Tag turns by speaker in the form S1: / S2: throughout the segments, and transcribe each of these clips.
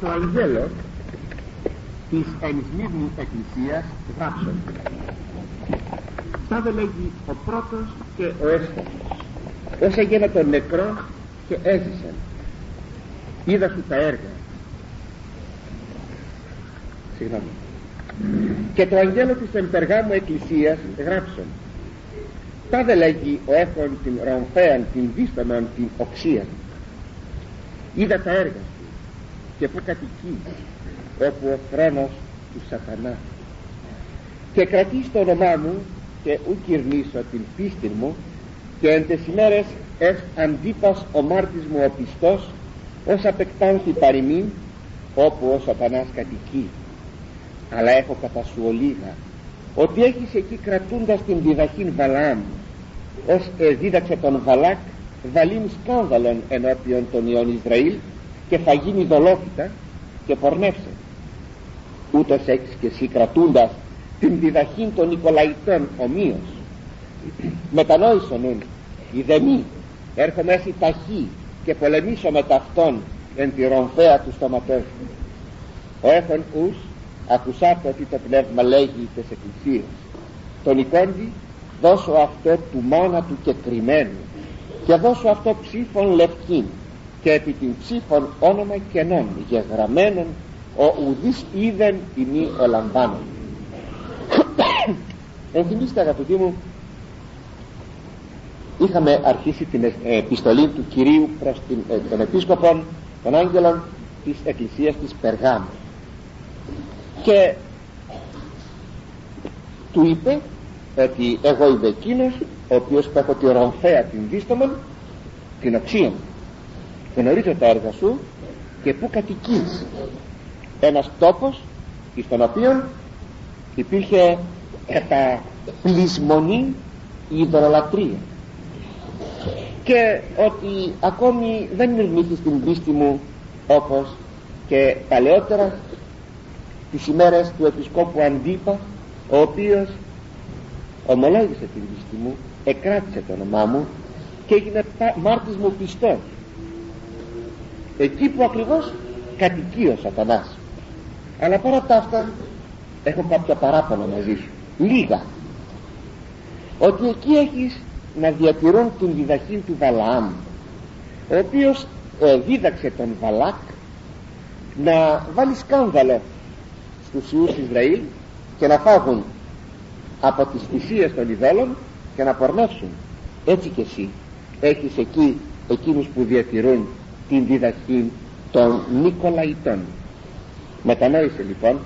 S1: το αγγέλο της ενισμίδνη εκκλησίας γράψον Τάδε λέγει ο πρώτος και ο έσχατος. Ως έγινε τον νεκρό και έζησαν είδα σου τα έργα συγγνώμη. Και το αγγέλο της εμπεργάμου εκκλησίας γράψον τάδε λέγει ο έχων την ρομφέαν την δίσταμαν την οξία είδα τα έργα σου και που κατοικεί όπου ο χρόνος του σατανά. Και κρατείς το όνομά μου και ου κυρνήσω την πίστη μου και εν τες ημέρες εσ αντίπας ο μάρτης μου ο πιστός ως απεκτάνθη παροιμήν όπου ο σατανάς κατοικεί. Αλλά έχω κατά σου ολίγα ότι έχεις εκεί κρατούντας την διδαχήν Βαλάμ ως δίδαξε τον Βαλάκ βαλήν σκάνδαλον ενώπιον των Ιών Ισραήλ και θα γίνει δολόφυτα και πορνεύσε ούτως έχεις και εσύ κρατούντας την διδαχήν των Νικολαϊτών ομοίως. Μετανόησον νουν ιδεμή έρχομαι έτσι ταχύ και πολεμήσω με ταυτόν εν τη ρομφαία του στόματός ο έχων ους ακουσάτε ότι το πνεύμα λέγει τις εκκλησίες τον εικόντι δώσω αυτό του μάνα του και κρυμμένου και δώσω αυτό ψήφων λευκήν και επί την ψήφων όνομα κενών γεγραμμένων ο ουδής είδεν ημί ελαμβάνων. Ενθυμίστε αγαπητοί μου είχαμε αρχίσει την επιστολή του Κυρίου προς την, ε, τον Επίσκοπο των Άγγελων της Εκκλησίας της Περγάμου. Και του είπε ότι εγώ είμαι εκείνος ο οποίος που έχω τη ρομφαία την δίστομον την οξία γνωρίζω τα έργα σου και που κατοικείς. Ένας τόπος στον οποίο υπήρχε κατά πλεισμονή η ιδωλολατρία και ότι ακόμη δεν ερμήθη την πίστη μου όπως και παλαιότερα τις ημέρες του Επισκόπου Αντίπα ο οποίος ομολόγησε την πίστη μου εκράτησε το όνομά μου και έγινε μάρτης μου πιστός εκεί που ακριβώς κατοικεί ο σατανάς αλλά παρά τα αυτά έχω κάποια παράπονα μαζί σου λίγα. Ότι εκεί έχεις να διατηρούν την διδαχή του Βαλαάμ ο οποίος ε, δίδαξε τον Βαλάκ να βάλει σκάνδαλο στους Ιούς Ισραήλ και να φάγουν από τις θυσίες των ειδόλων και να πορνεύσουν. Έτσι και εσύ έχεις εκεί εκείνους που διατηρούν την διδαχή των Νικολαϊτών. Μετανόησε λοιπόν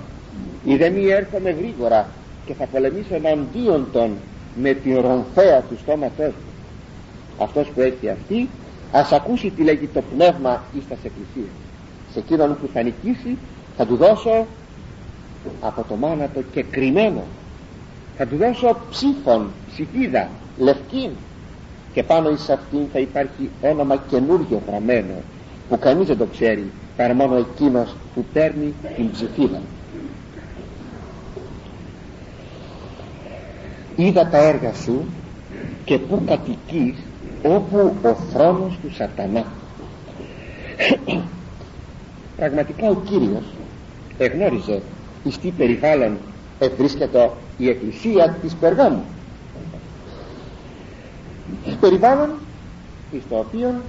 S1: είδε μη έρχομαι γρήγορα και θα πολεμήσω εναντίον των με την ρομφαία του στόματός του αυτός που έχει αυτή ας ακούσει τι λέγει το πνεύμα εις τας εκκλησίας. Σε εκείνον που θα νικήσει θα του δώσω από το μάνατο και κρυμμένο. Θα του δώσω ψήφων, ψηφίδα, λευκή και πάνω εις αυτήν θα υπάρχει όνομα καινούργιο γραμμένο που κανείς δεν το ξέρει παρά μόνο εκείνος που παίρνει την ψηφίδα είδα τα έργα σου και που κατοικείς όπου ο θρόνος του σατανά. Πραγματικά ο Κύριος εγνώριζε εις τι περιβάλλον ευρίσκεται η εκκλησία της Περγάμου. Περιβάλλον εις το οποίο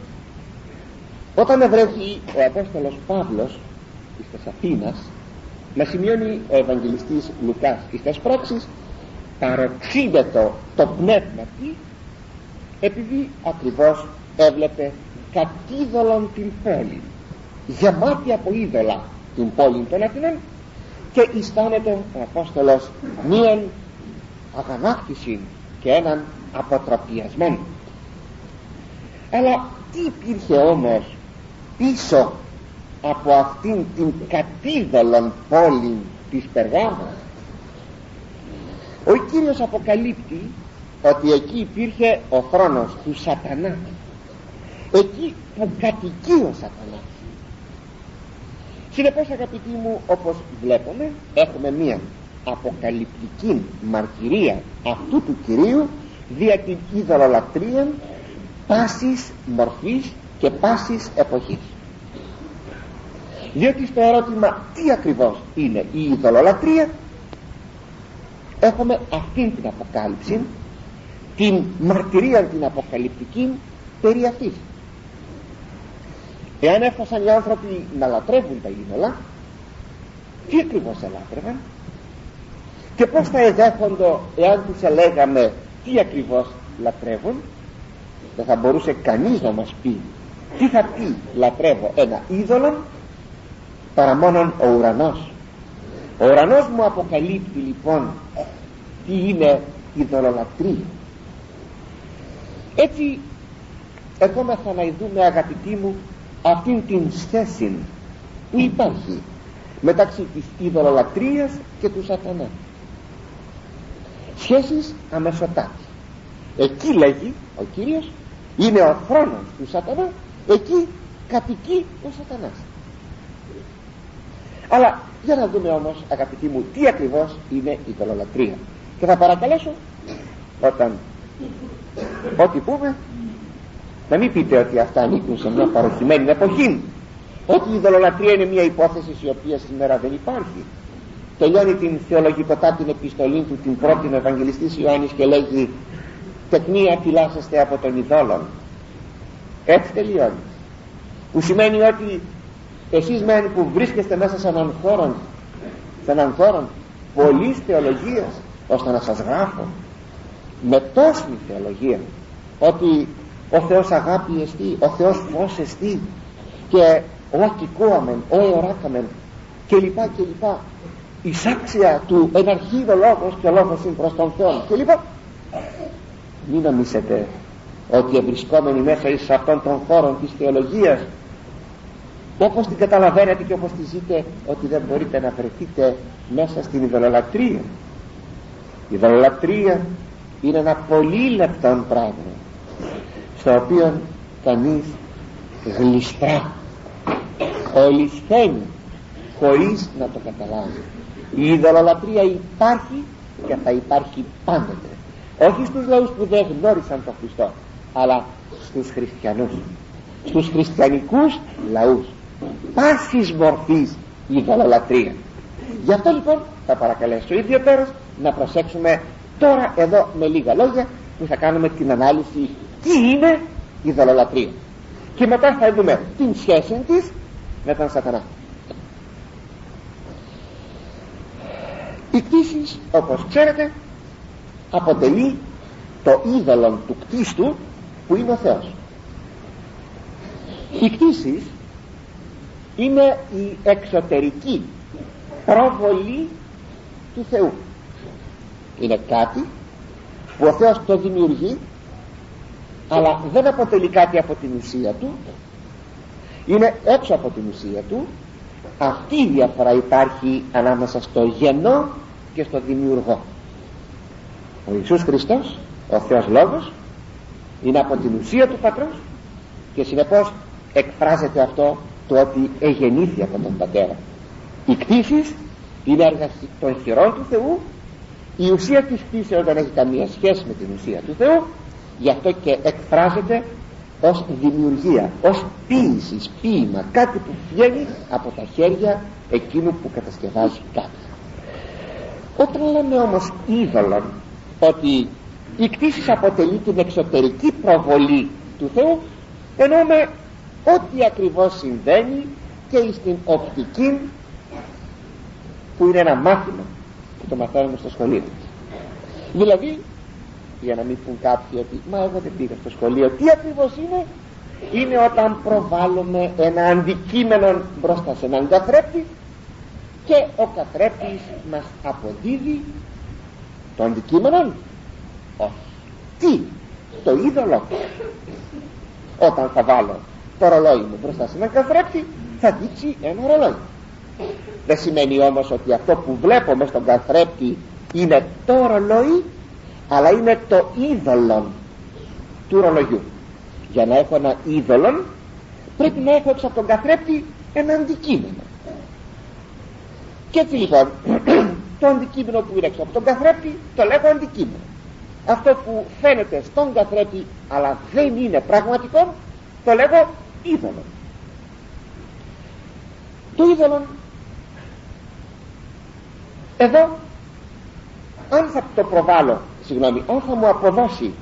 S1: όταν ευρέθη ο Απόστολος Παύλος εις της Αθήνας να σημειώνει ο Ευαγγελιστής Λουκάς εις τας πράξεις παροξύνεται το πνεύμα τι επειδή ακριβώς έβλεπε κατίδωλον την πόλη γεμάτη από είδωλα την πόλη των Αθηνών και αισθάνεται ο Απόστολος μίαν αγανάκτηση και έναν αποτραπιασμό αλλά τι υπήρχε όμως πίσω από αυτήν την κατίδωλον πόλη της Περγάμου ο Κύριος αποκαλύπτει ότι εκεί υπήρχε ο χρόνος του σατανά. Εκεί που κατοικεί ο σατανάς. Συνεπώς αγαπητοί μου όπως βλέπουμε έχουμε μία αποκαλυπτική μαρτυρία αυτού του Κυρίου δια την ειδωλολατρία πάσης μορφής και πάσης εποχής. Διότι στο ερώτημα τι ακριβώς είναι η ειδωλολατρία έχουμε αυτήν την αποκάλυψη την μαρτυρία την αποκαλυπτική περί αυτής. Εάν έφτασαν οι άνθρωποι να λατρεύουν τα είδωλα τι ακριβώς ελάτρευαν και πως θα εδέχοντο εάν τους ελέγαμε τι ακριβώς λατρεύουν δεν θα μπορούσε κανείς να μας πει τι θα πει λατρεύω ένα είδωλο παρά μόνον ο ουρανός. Ο ουρανός μου αποκαλύπτει λοιπόν τι είναι ειδωλολατρία έτσι ερχόμεθα να δούμε αγαπητοί μου αυτήν την σχέση που υπάρχει μεταξύ της ειδωλολατρίας και του σατανά. Σχέσεις αμεσοτάτη εκεί λέγει ο Κύριος είναι ο χρόνος του σατανά εκεί κατοικεί ο σατανάς. Αλλά για να δούμε όμως αγαπητοί μου τι ακριβώς είναι η ειδωλολατρία και θα παρακαλέσω όταν ό,τι πούμε να μην πείτε ότι αυτά ανήκουν σε μια παροχημένη εποχή. Ότι η ειδωλολατρία είναι μια υπόθεση η οποία σήμερα δεν υπάρχει. Τελειώνει την θεολογικοτά την επιστολή του την πρώτη Ευαγγελιστής Ιωάννης και λέγει τεκνία φυλάσσεστε από τον ειδόλων έτσι τελειώνει. Που σημαίνει ότι εσείς μένει που βρίσκεστε μέσα σε έναν χώρο σε έναν χώρο πολλής θεολογίας ώστε να σας γράφω με τόση θεολογία ότι ο Θεός αγάπη εστί, ο Θεός φως εστί και ο ακικόαμεν, ο εωράκαμεν και λοιπά και λοιπά. Εισάξια του εναρχίδο λόγος και ο λόγος είναι προς τον Θεό και λοιπά μην νομίσετε ότι ευρισκόμενοι μέσα σε αυτόν τον χώρο της θεολογίας όπως την καταλαβαίνετε και όπως τη ζείτε ότι δεν μπορείτε να βρεθείτε μέσα στην ειδωλολατρία η ειδωλολατρία είναι ένα πολύ λεπτό πράγμα στο οποίο κανείς γλιστρά. Ολισθαίνει χωρίς να το καταλάβει η ειδωλολατρία υπάρχει και θα υπάρχει πάντοτε. Όχι στους λαούς που δεν γνώρισαν τον Χριστό αλλά στους χριστιανούς. Στους χριστιανικούς λαούς. Πάσης μορφής ειδωλολατρία γι' αυτό λοιπόν θα παρακαλέσω ιδιαίτερος να προσέξουμε τώρα εδώ με λίγα λόγια που θα κάνουμε την ανάλυση τι είναι η δολολατρία και μετά θα δούμε την σχέση της με τον σατανά. Η κτήση όπως ξέρετε αποτελεί το είδωλο του κτίστου που είναι ο Θεός. Η κτήση είναι η εξωτερική προβολή του Θεού. Είναι κάτι που ο Θεός το δημιουργεί αλλά δεν αποτελεί κάτι από την ουσία του. Είναι έξω από την ουσία του. Αυτή η διαφορά υπάρχει ανάμεσα στο γενό και στο δημιουργό. Ο Ιησούς Χριστός ο Θεός Λόγος είναι από την ουσία του Πατρός και συνεπώς εκφράζεται αυτό το ότι εγεννήθη από τον Πατέρα. Οι κτήσεις είναι έργα των χειρών του Θεού. Η ουσία της κτήσεως δεν έχει καμία σχέση με την ουσία του Θεού. Γι' αυτό και εκφράζεται ως δημιουργία ως ποίηση, ποίημα. Κάτι που βγαίνει από τα χέρια εκείνου που κατασκευάζει κάτι. Όταν λέμε όμως είδωλον ότι η κτήση αποτελεί την εξωτερική προβολή του Θεού εννοούμε ό,τι ακριβώς συμβαίνει και στην οπτική που είναι ένα μάθημα που το μαθαίνουμε στο σχολείο δηλαδή για να μην πούν κάποιοι ότι μα εγώ δεν πήγα στο σχολείο τι ακριβώς είναι; Είναι όταν προβάλλουμε ένα αντικείμενο μπροστά σε έναν καθρέπτη και ο καθρέπτης μας αποδίδει το αντικείμενο. όχι τι το είδωλο. Όταν θα βάλω το ρολόι μου μπροστά σε έναν καθρέπτη θα δείξει ένα ρολόι. Δεν σημαίνει όμως ότι αυτό που βλέπω μες στον καθρέπτη είναι το ρολόι αλλά είναι το είδωλο του ρολογιού. Για να έχω ένα είδωλο πρέπει να έχω έξω από τον καθρέπτη ένα αντικείμενο. Και έτσι λοιπόν το αντικείμενο που είναι έξω από τον καθρέπτη το λέγω αντικείμενο αυτό που φαίνεται στον καθρέπτη αλλά δεν είναι πραγματικό το λέγω είδωλο το είδωλο εδώ αν θα το προβάλλω συγγνώμη αν θα μου αποδώσει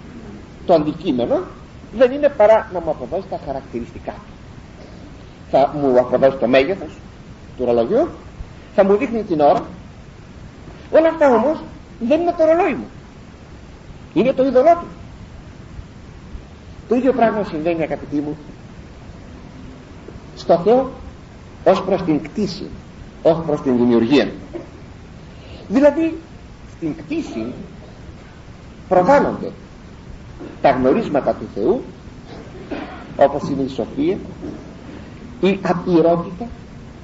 S1: το αντικείμενο δεν είναι παρά να μου αποδώσει τα χαρακτηριστικά του. Θα μου αποδώσει το μέγεθος του ρολογιού θα μου δείχνει την ώρα. Όλα αυτά όμως δεν είναι το ρολόι μου είναι το είδωλό του. Το ίδιο πράγμα συμβαίνει αγαπητοί μου. Στο Θεό ως προς την κτήση ως προς την δημιουργία. Δηλαδή στην κτήση προβάλλονται τα γνωρίσματα του Θεού όπως είναι η σοφία η απειρότητα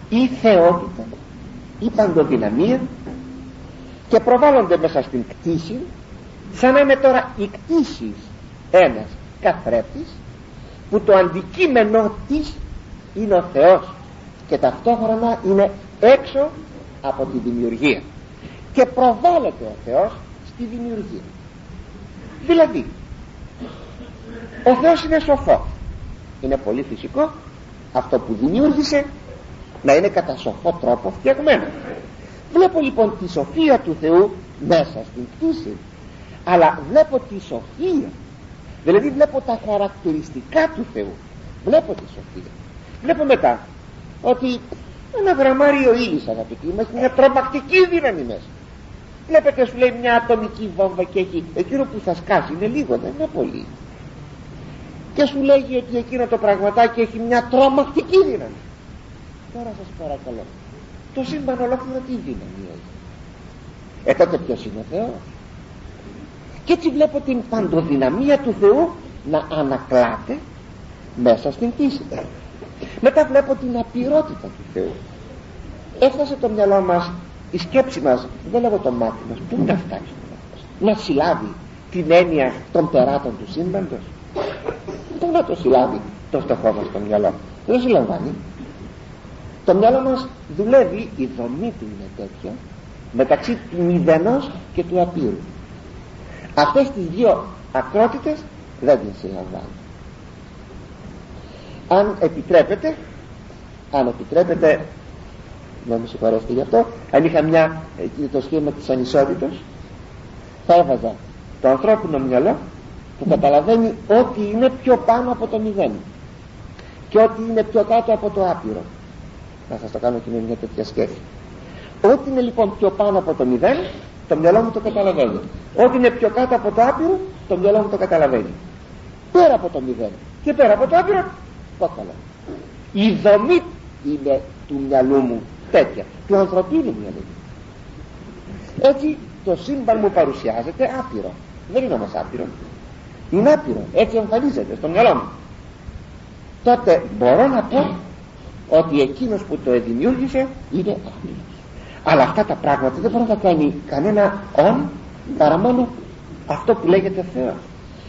S1: η θεότητα η παντοδυναμία και προβάλλονται μέσα στην κτήση σαν να είναι τώρα η κτήση ένας καθρέπτης που το αντικείμενό της είναι ο Θεός και ταυτόχρονα είναι έξω από τη δημιουργία. Και προβάλλεται ο Θεός στη δημιουργία. Δηλαδή ο Θεός είναι σοφό. Είναι πολύ φυσικό αυτό που δημιούργησε να είναι κατά σοφό τρόπο φτιαγμένο. Βλέπω λοιπόν τη σοφία του Θεού μέσα στην κτήση αλλά βλέπω τη σοφία. Δηλαδή βλέπω τα χαρακτηριστικά του Θεού. Βλέπω τη σοφία. Βλέπω μετά ότι ένα γραμμάριο ήλις αγαπητοί μας μια τρομακτική δύναμη μέσα. Βλέπετε σου λέει μια ατομική βόμβα και έχει εκείνο που θα σκάσει. Είναι λίγο δεν είναι πολύ. Και σου λέγει ότι εκείνο το πραγματάκι έχει μια τρομακτική δύναμη. Τώρα σας παρακαλώ. Το σύμπαν ολόκληρο τι δύναμη έχει; Ε τότε ποιος είναι ο Θεός; Και έτσι βλέπω την παντοδυναμία του Θεού να ανακλάται μέσα στην φύση μετά βλέπω την απειρότητα του Θεού. Έφτασε το μυαλό μας η σκέψη μας δεν λέγω το μάτι μας πού να φτάσει να συλλάβει την έννοια των περάτων του σύμπαντος. Πού να το συλλάβει το φτωχό μας το μυαλό. Δεν συλλαμβάνει. Το μυαλό μας δουλεύει η δομή του είναι τέτοια μεταξύ του μηδενός και του απείρου αυτές τις δύο ακρότητες δεν την συλλαμβάνει αν επιτρέπετε αν επιτρέπετε να με συγχωρέσετε γι' αυτό αν είχα μια το σχήμα της ανισότητας θα έβαζα το ανθρώπινο μυαλό που καταλαβαίνει ότι είναι πιο πάνω από το μηδέν και ότι είναι πιο κάτω από το άπειρο. Να σας το κάνω και με μια τέτοια σκέψη. Ό,τι είναι λοιπόν πιο πάνω από το μηδέν το μυαλό μου το καταλαβαίνει ό,τι είναι πιο κάτω από το άπειρο το μυαλό μου το καταλαβαίνει. Πέρα από το μηδέν και πέρα από το άπειρο το καλά η δομή είναι του μυαλού μου τέτοια. Του ανθρωπίνου μυαλού έτσι το σύμπαν μου παρουσιάζεται άπειρο. Δεν είναι όμως άπειρο. Είναι άπειρο. Έτσι εμφανίζεται στο μυαλό μου. Τότε μπορώ να πω ότι εκείνος που το δημιούργησε είναι άπειρος αλλά αυτά τα πράγματα δεν μπορεί να κάνει κανένα όν παρά μόνο αυτό που λέγεται Θεός.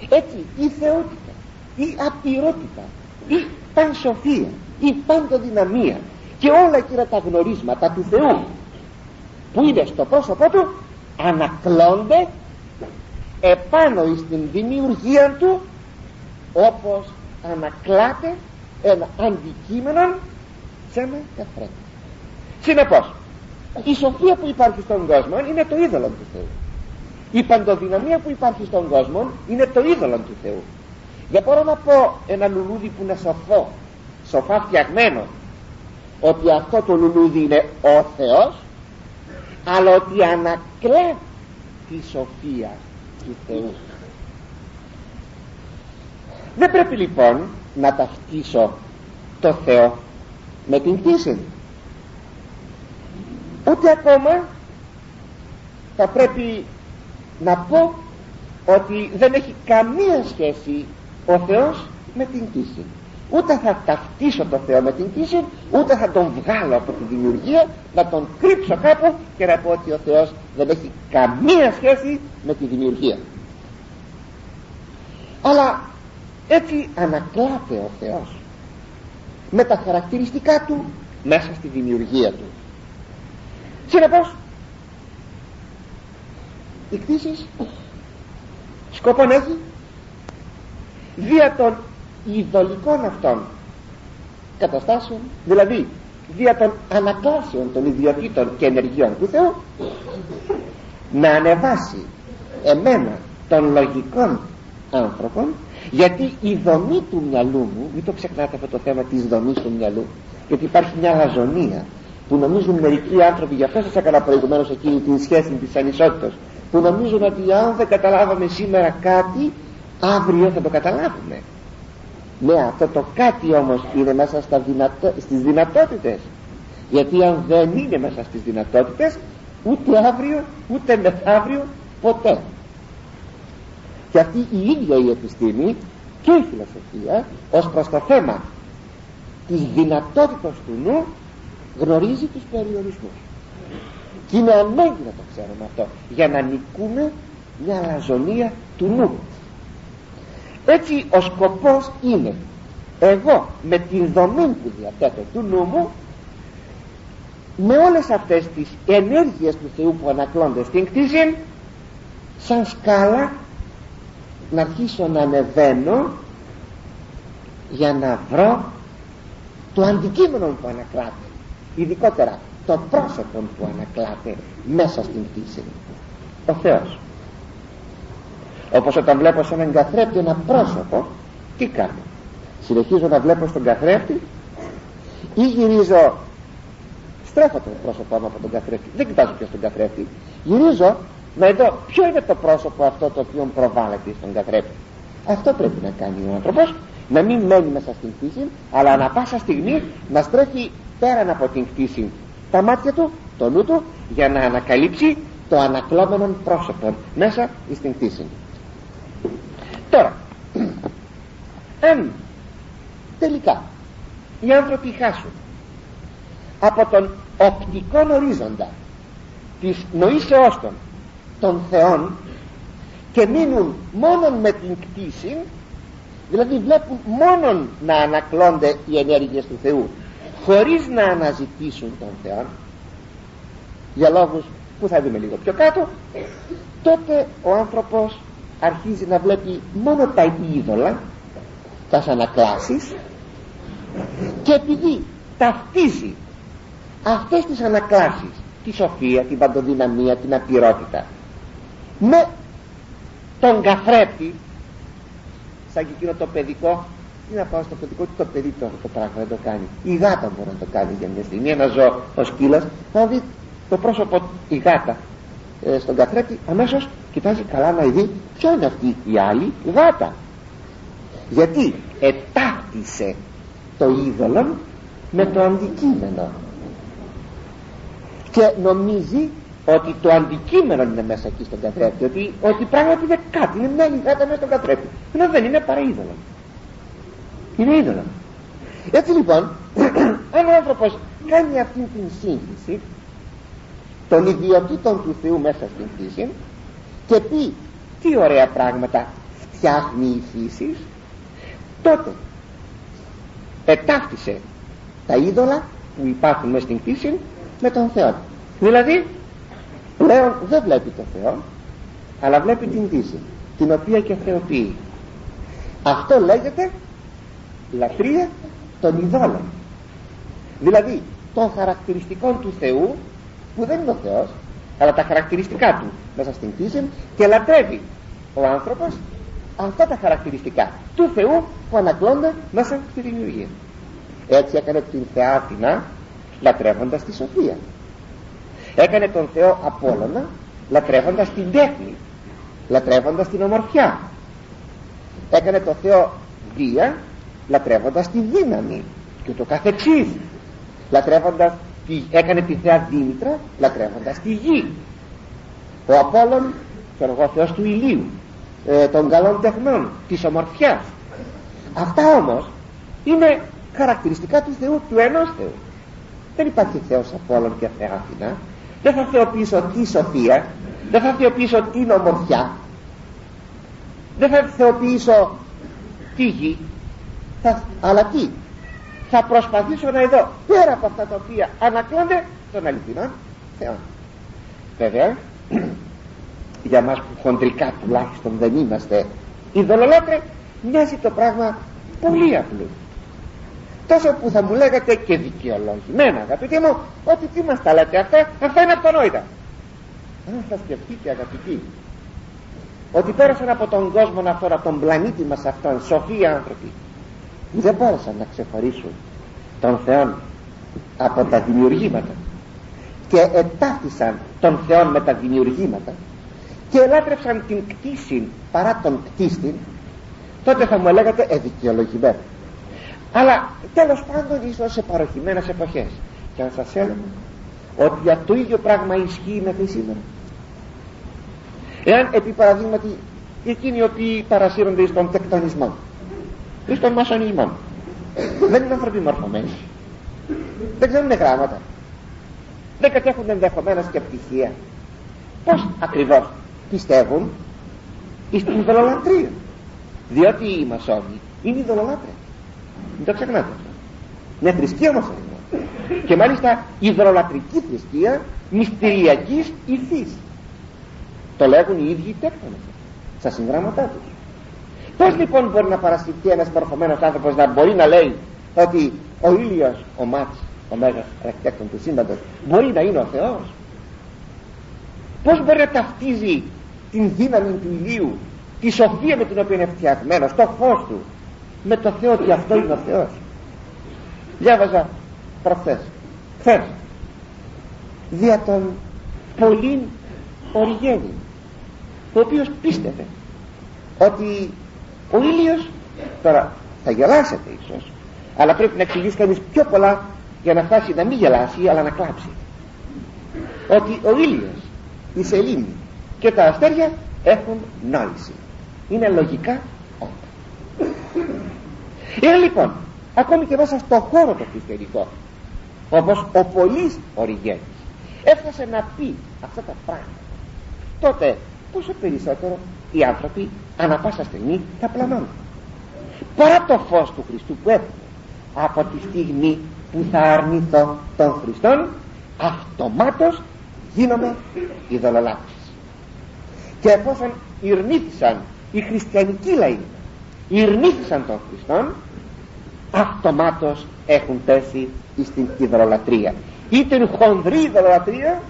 S1: Έτσι η θεότητα η απειρότητα η πανσοφία η παντοδυναμία και όλα εκείνα τα γνωρίσματα του Θεού που είναι στο πρόσωπό του ανακλώνται επάνω στην δημιουργία του όπως ανακλάται ένα αντικείμενο σε ένα καθρέφτη. Συνεπώς η σοφία που υπάρχει στον κόσμο είναι το είδωλο του Θεού. Η παντοδυναμία που υπάρχει στον κόσμο είναι το είδωλο του Θεού. Δεν μπορώ να πω ένα λουλούδι που είναι σοφό σοφά φτιαγμένο ότι αυτό το λουλούδι είναι ο Θεός αλλά ότι ανακλά τη σοφία του Θεού. Δεν πρέπει λοιπόν να ταυτίσω το Θεό με την φύση ούτε ακόμα θα πρέπει να πω ότι δεν έχει καμία σχέση ο Θεός με την φύση ούτε θα ταυτίσω το Θεό με την φύση ούτε θα τον βγάλω από τη δημιουργία να τον κρύψω κάπου και να πω ότι ο Θεός δεν έχει καμία σχέση με τη δημιουργία. Αλλά έτσι ανακλάται ο Θεός με τα χαρακτηριστικά του μέσα στη δημιουργία του συνεπώς η κτήση σκοπό έχει. Δια των ειδωλικών αυτών καταστάσεων. Δηλαδή δια των ανακλάσεων των ιδιωτήτων και ενεργειών του Θεού να ανεβάσει εμένα των λογικών άνθρωπων γιατί η δομή του μυαλού μου μην το ξεχνάτε αυτό το θέμα της δομής του μυαλού γιατί υπάρχει μια λαζονία που νομίζουν μερικοί άνθρωποι για αυτό σας έκανα προηγουμένως εκείνη την σχέση της ανισότητας που νομίζουν ότι αν δεν καταλάβαμε σήμερα κάτι αύριο θα το καταλάβουμε. Ναι αυτό το κάτι όμως είναι μέσα στα δυνατό, στις δυνατότητες. Γιατί αν δεν είναι μέσα στις δυνατότητες ούτε αύριο ούτε μεθαύριο ποτέ. Και αυτή η ίδια η επιστήμη και η φιλοσοφία ως προς το θέμα της δυνατότητας του νου γνωρίζει τους περιορισμούς. Και είναι ανάγκη να το ξέρουμε αυτό για να νικούμε μια αλαζονία του νου. Έτσι ο σκοπός είναι εγώ με την δομή που διαθέτω του νου μου με όλες αυτές τις ενέργειες του Θεού που ανακλώνται στην κτήση σαν σκάλα να αρχίσω να ανεβαίνω για να βρω το αντικείμενο που ανακλάται ειδικότερα το πρόσωπο που ανακλάται μέσα στην κτήση ο Θεός. Όπως όταν βλέπω σε έναν καθρέπτη ένα πρόσωπο τι κάνω; Συνεχίζω να βλέπω στον καθρέφτη ή γυρίζω στρέφω το πρόσωπό μου από τον καθρέφτη. Δεν κοιτάζω πια στον καθρέφτη. Γυρίζω να δω ποιο είναι το πρόσωπο αυτό το οποίο προβάλλεται στον καθρέφτη. Αυτό πρέπει να κάνει ο άνθρωπος να μην μένει μέσα στην κτήση αλλά ανα πάσα στιγμή να στρέφει πέραν από την κτήση τα μάτια του, το νου του για να ανακαλύψει το ανακλώμενο πρόσωπο μέσα στην κτήση. Τώρα αν τελικά οι άνθρωποι χάσουν από τον οπτικό ορίζοντα της νοήσεώς των των θεών και μείνουν μόνον με την κτήση δηλαδή βλέπουν μόνον να ανακλώνται οι ενέργειες του Θεού χωρίς να αναζητήσουν τον Θεό για λόγους που θα δούμε λίγο πιο κάτω τότε ο άνθρωπος αρχίζει να βλέπει μόνο τα είδωλα τα ανακλάσεις και επειδή ταυτίζει αυτές τις ανακλάσεις τη σοφία, την παντοδυναμία, την απειρότητα με τον καθρέπτη σαν και εκείνο το παιδικό τι να πάω στο παιδικό το παιδί το, το πράγμα δεν το κάνει. Η γάτα μπορεί να το κάνει για μια στιγμή. Ένα ζώο ο σκύλας θα δει το πρόσωπο η γάτα ε, στον καθρέπτη αμέσως κοιτάζει καλά να δει ποιο είναι αυτή η άλλη η γάτα. Γιατί ετάχτισε το είδωλο με το αντικείμενο. Και νομίζει ότι το αντικείμενο είναι μέσα εκεί στον καθρέφτη ότι, ότι πράγματι είναι κάτι είναι μια λιγάτα μέσα στον καθρέφτη. Ενώ δεν είναι παρά είδωλο είναι είδωλο έτσι λοιπόν αν ο άνθρωπος κάνει αυτή την σύγχυση των ιδιωτήτων του Θεού μέσα στην φύση και πει τι ωραία πράγματα φτιάχνει η φύση τότε ετάφτισε τα είδωλα που υπάρχουν μέσα στην φύση με τον Θεό. Δηλαδή πλέον δεν βλέπει το Θεό αλλά βλέπει την δύση την οποία και θεοποιεί αυτό λέγεται λατρεία των ειδόλων. Δηλαδή των χαρακτηριστικών του Θεού που δεν είναι ο Θεός αλλά τα χαρακτηριστικά του μέσα στην φύση και λατρεύει ο άνθρωπος αυτά τα χαρακτηριστικά του Θεού που ανακλώνται μέσα στη δημιουργία. Έτσι έκανε την Θεά Αθηνά λατρεύοντας τη Σοφία. Έκανε τον Θεό Απόλλωνα λατρεύοντας την τέχνη λατρεύοντας την ομορφιά. Έκανε τον Θεό Δία λατρεύοντας τη δύναμη και το καθεξής. Λατρεύοντας τη, έκανε τη Θεά Δήμητρα λατρεύοντας τη γη. Ο Απόλλων και ο Θεός του ηλίου ε, των καλών τεχνών της ομορφιάς. Αυτά όμως είναι χαρακτηριστικά του Θεού του ενός Θεού. Δεν υπάρχει Θεός Απόλλων και Θεά Αθηνά. Δεν θα θεοποιήσω τη σοφία δεν θα θεοποιήσω την ομορφιά. Δεν θα θεοποιήσω τη γη θα, αλλά τι; Θα προσπαθήσω να δω πέρα από αυτά τα οποία ανακλώνται των αληθινών θεών βέβαια για μας που χοντρικά τουλάχιστον δεν είμαστε ειδωλολάτρε μοιάζει το πράγμα πολύ απλό. Τόσο που θα μου λέγατε και δικαιολογημένα αγαπητοί μου ότι τι μας τα λέτε αυτά αυτά είναι αυτονόητα. Αν θα σκεφτείτε αγαπητοί ότι πέρασαν από τον κόσμο αυτόν από τον πλανήτη μας αυτόν σοφοί άνθρωποι που δεν μπόρεσαν να ξεχωρίσουν τον Θεό από τα δημιουργήματα. Και ετάχθησαν τον Θεό με τα δημιουργήματα. Και ελάτρεψαν την κτήση παρά τον κτίστη. Τότε θα μου λέγατε εδικαιολογημένο. Αλλά τέλος πάντων ίσως σε παροχημένες εποχές. Και να σας έλεγα ότι για το ίδιο πράγμα ισχύει μέχρι σήμερα. Εάν επί παραδείγματι εκείνοι οι οποίοι παρασύρονται στον τεκτονισμό ή στον μασονισμός. Δεν είναι άνθρωποι μορφωμένοι. Δεν ξέρουν γράμματα. Δεν κατέχουν ενδεχομένω και πτυχία πως ακριβώς πιστεύουν; Στην ειδωλολατρία. Διότι οι μασόνοι είναι ειδωλολάτρες. Μην το ξεχνάτε αυτό. Είναι θρησκεία όμως και μάλιστα υδρολατρική θρησκεία μυστηριακής ηθής. Το λέγουν οι ίδιοι τέκτονες. Στα συγγράμματά τους πως λοιπόν μπορεί να παρασυρθεί ένας μορφωμένος άνθρωπος να μπορεί να λέει ότι ο ήλιος ο Μάτς ο μέγας αρχιτέκτον του σύμπαντος μπορεί να είναι ο Θεός; Πως μπορεί να ταυτίζει την δύναμη του ηλίου τη σοφία με την οποία είναι φτιαγμένος το φως του με το Θεό ότι αυτό είναι ο Θεός; Διάβαζα προχθές χθες δια τον πολύ Οριγένη ο οποίος πίστευε ότι ο ήλιος τώρα θα γελάσετε ίσως αλλά πρέπει να εξηγήσει κανείς πιο πολλά για να φτάσει να μην γελάσει αλλά να κλάψει. Ότι ο ήλιος η σελήνη και τα αστέρια έχουν νόηση. Είναι λογικά όντα είναι λοιπόν ακόμη και μέσα στο χώρο το χριστιανικό όπως ο πολλής Οριγένης έφτασε να πει αυτά τα πράγματα. Τότε πόσο περισσότερο οι άνθρωποι ανα πάσα στιγμή θα πλανώνουν παρά το φως του Χριστού που έχουμε από τη στιγμή που θα αρνηθώ τον Χριστόν αυτομάτως γίνομαι ειδωλολάτρης και εφόσον ειρνήθησαν οι χριστιανικοί λαοί ειρνήθησαν τον Χριστόν αυτομάτως έχουν πέσει στην ειδωλολατρία είτε είναι χονδρή ειδωλολατρία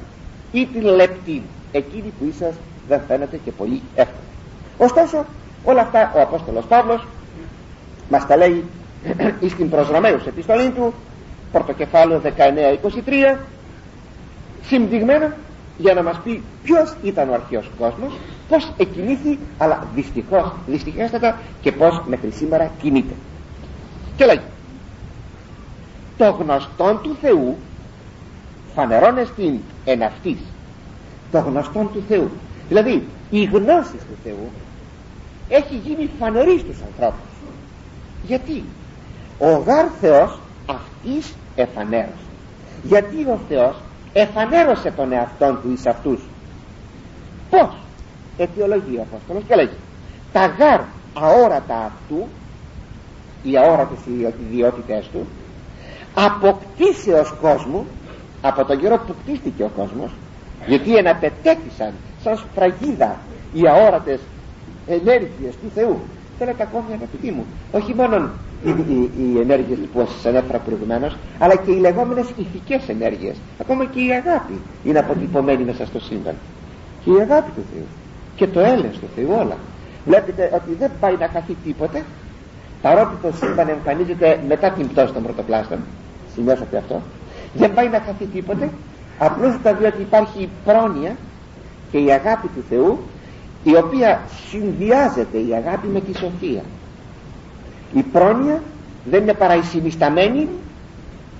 S1: είτε λεπτή. Εκείνη που ίσως δεν φαίνεται και πολύ εύκολα ωστόσο όλα αυτά ο Απόστολος Παύλος μας τα λέει στην προς Ρωμαίους επιστολή του πρωτοκεφάλαιο 19-23 συμπτυγμένα για να μας πει ποιος ήταν ο αρχαίος κόσμος πως εκκινήθη αλλά δυστυχώς δυστυχέστατα και πως μέχρι σήμερα κινείται. Και λέει το γνωστόν του Θεού φανερώνες στην εν αυτής το γνωστόν του Θεού. Δηλαδή η γνώση του Θεού έχει γίνει φανερή στους ανθρώπους. Γιατί; Ο γάρ Θεός αυτής εφανέρωσε γιατί ο Θεός εφανέρωσε τον εαυτόν του εις αυτούς; Πως αιτιολογεί ο Απόστολος και λέγει τα γάρ αόρατα αυτού οι αόρατες ιδιότητες του αποκτήσεως κόσμου από τον καιρό που κτίστηκε ο κόσμος γιατί εναπετέθησαν σαν σφραγίδα οι αόρατες ενέργειες του Θεού. Θέλετε ακόμη αγαπητοί μου. Όχι μόνο οι, οι, οι ενέργειες που σας ανέφερα προηγουμένως, αλλά και οι λεγόμενες ηθικές ενέργειες ακόμα και η αγάπη είναι αποτυπωμένη μέσα στο σύμπαν. Και η αγάπη του Θεού και το έλεος του Θεού όλα. Βλέπετε ότι δεν πάει να χαθεί τίποτε. Παρότι το σύμπαν εμφανίζεται μετά την πτώση των πρωτοπλάστων σημειώσατε αυτό δεν πάει να χαθεί τίποτε. Απλούστατα διότι υπάρχει πρόνοια και η αγάπη του Θεού η οποία συνδυάζεται η αγάπη με τη σοφία. Η πρόνοια δεν είναι παρά η συνισταμένη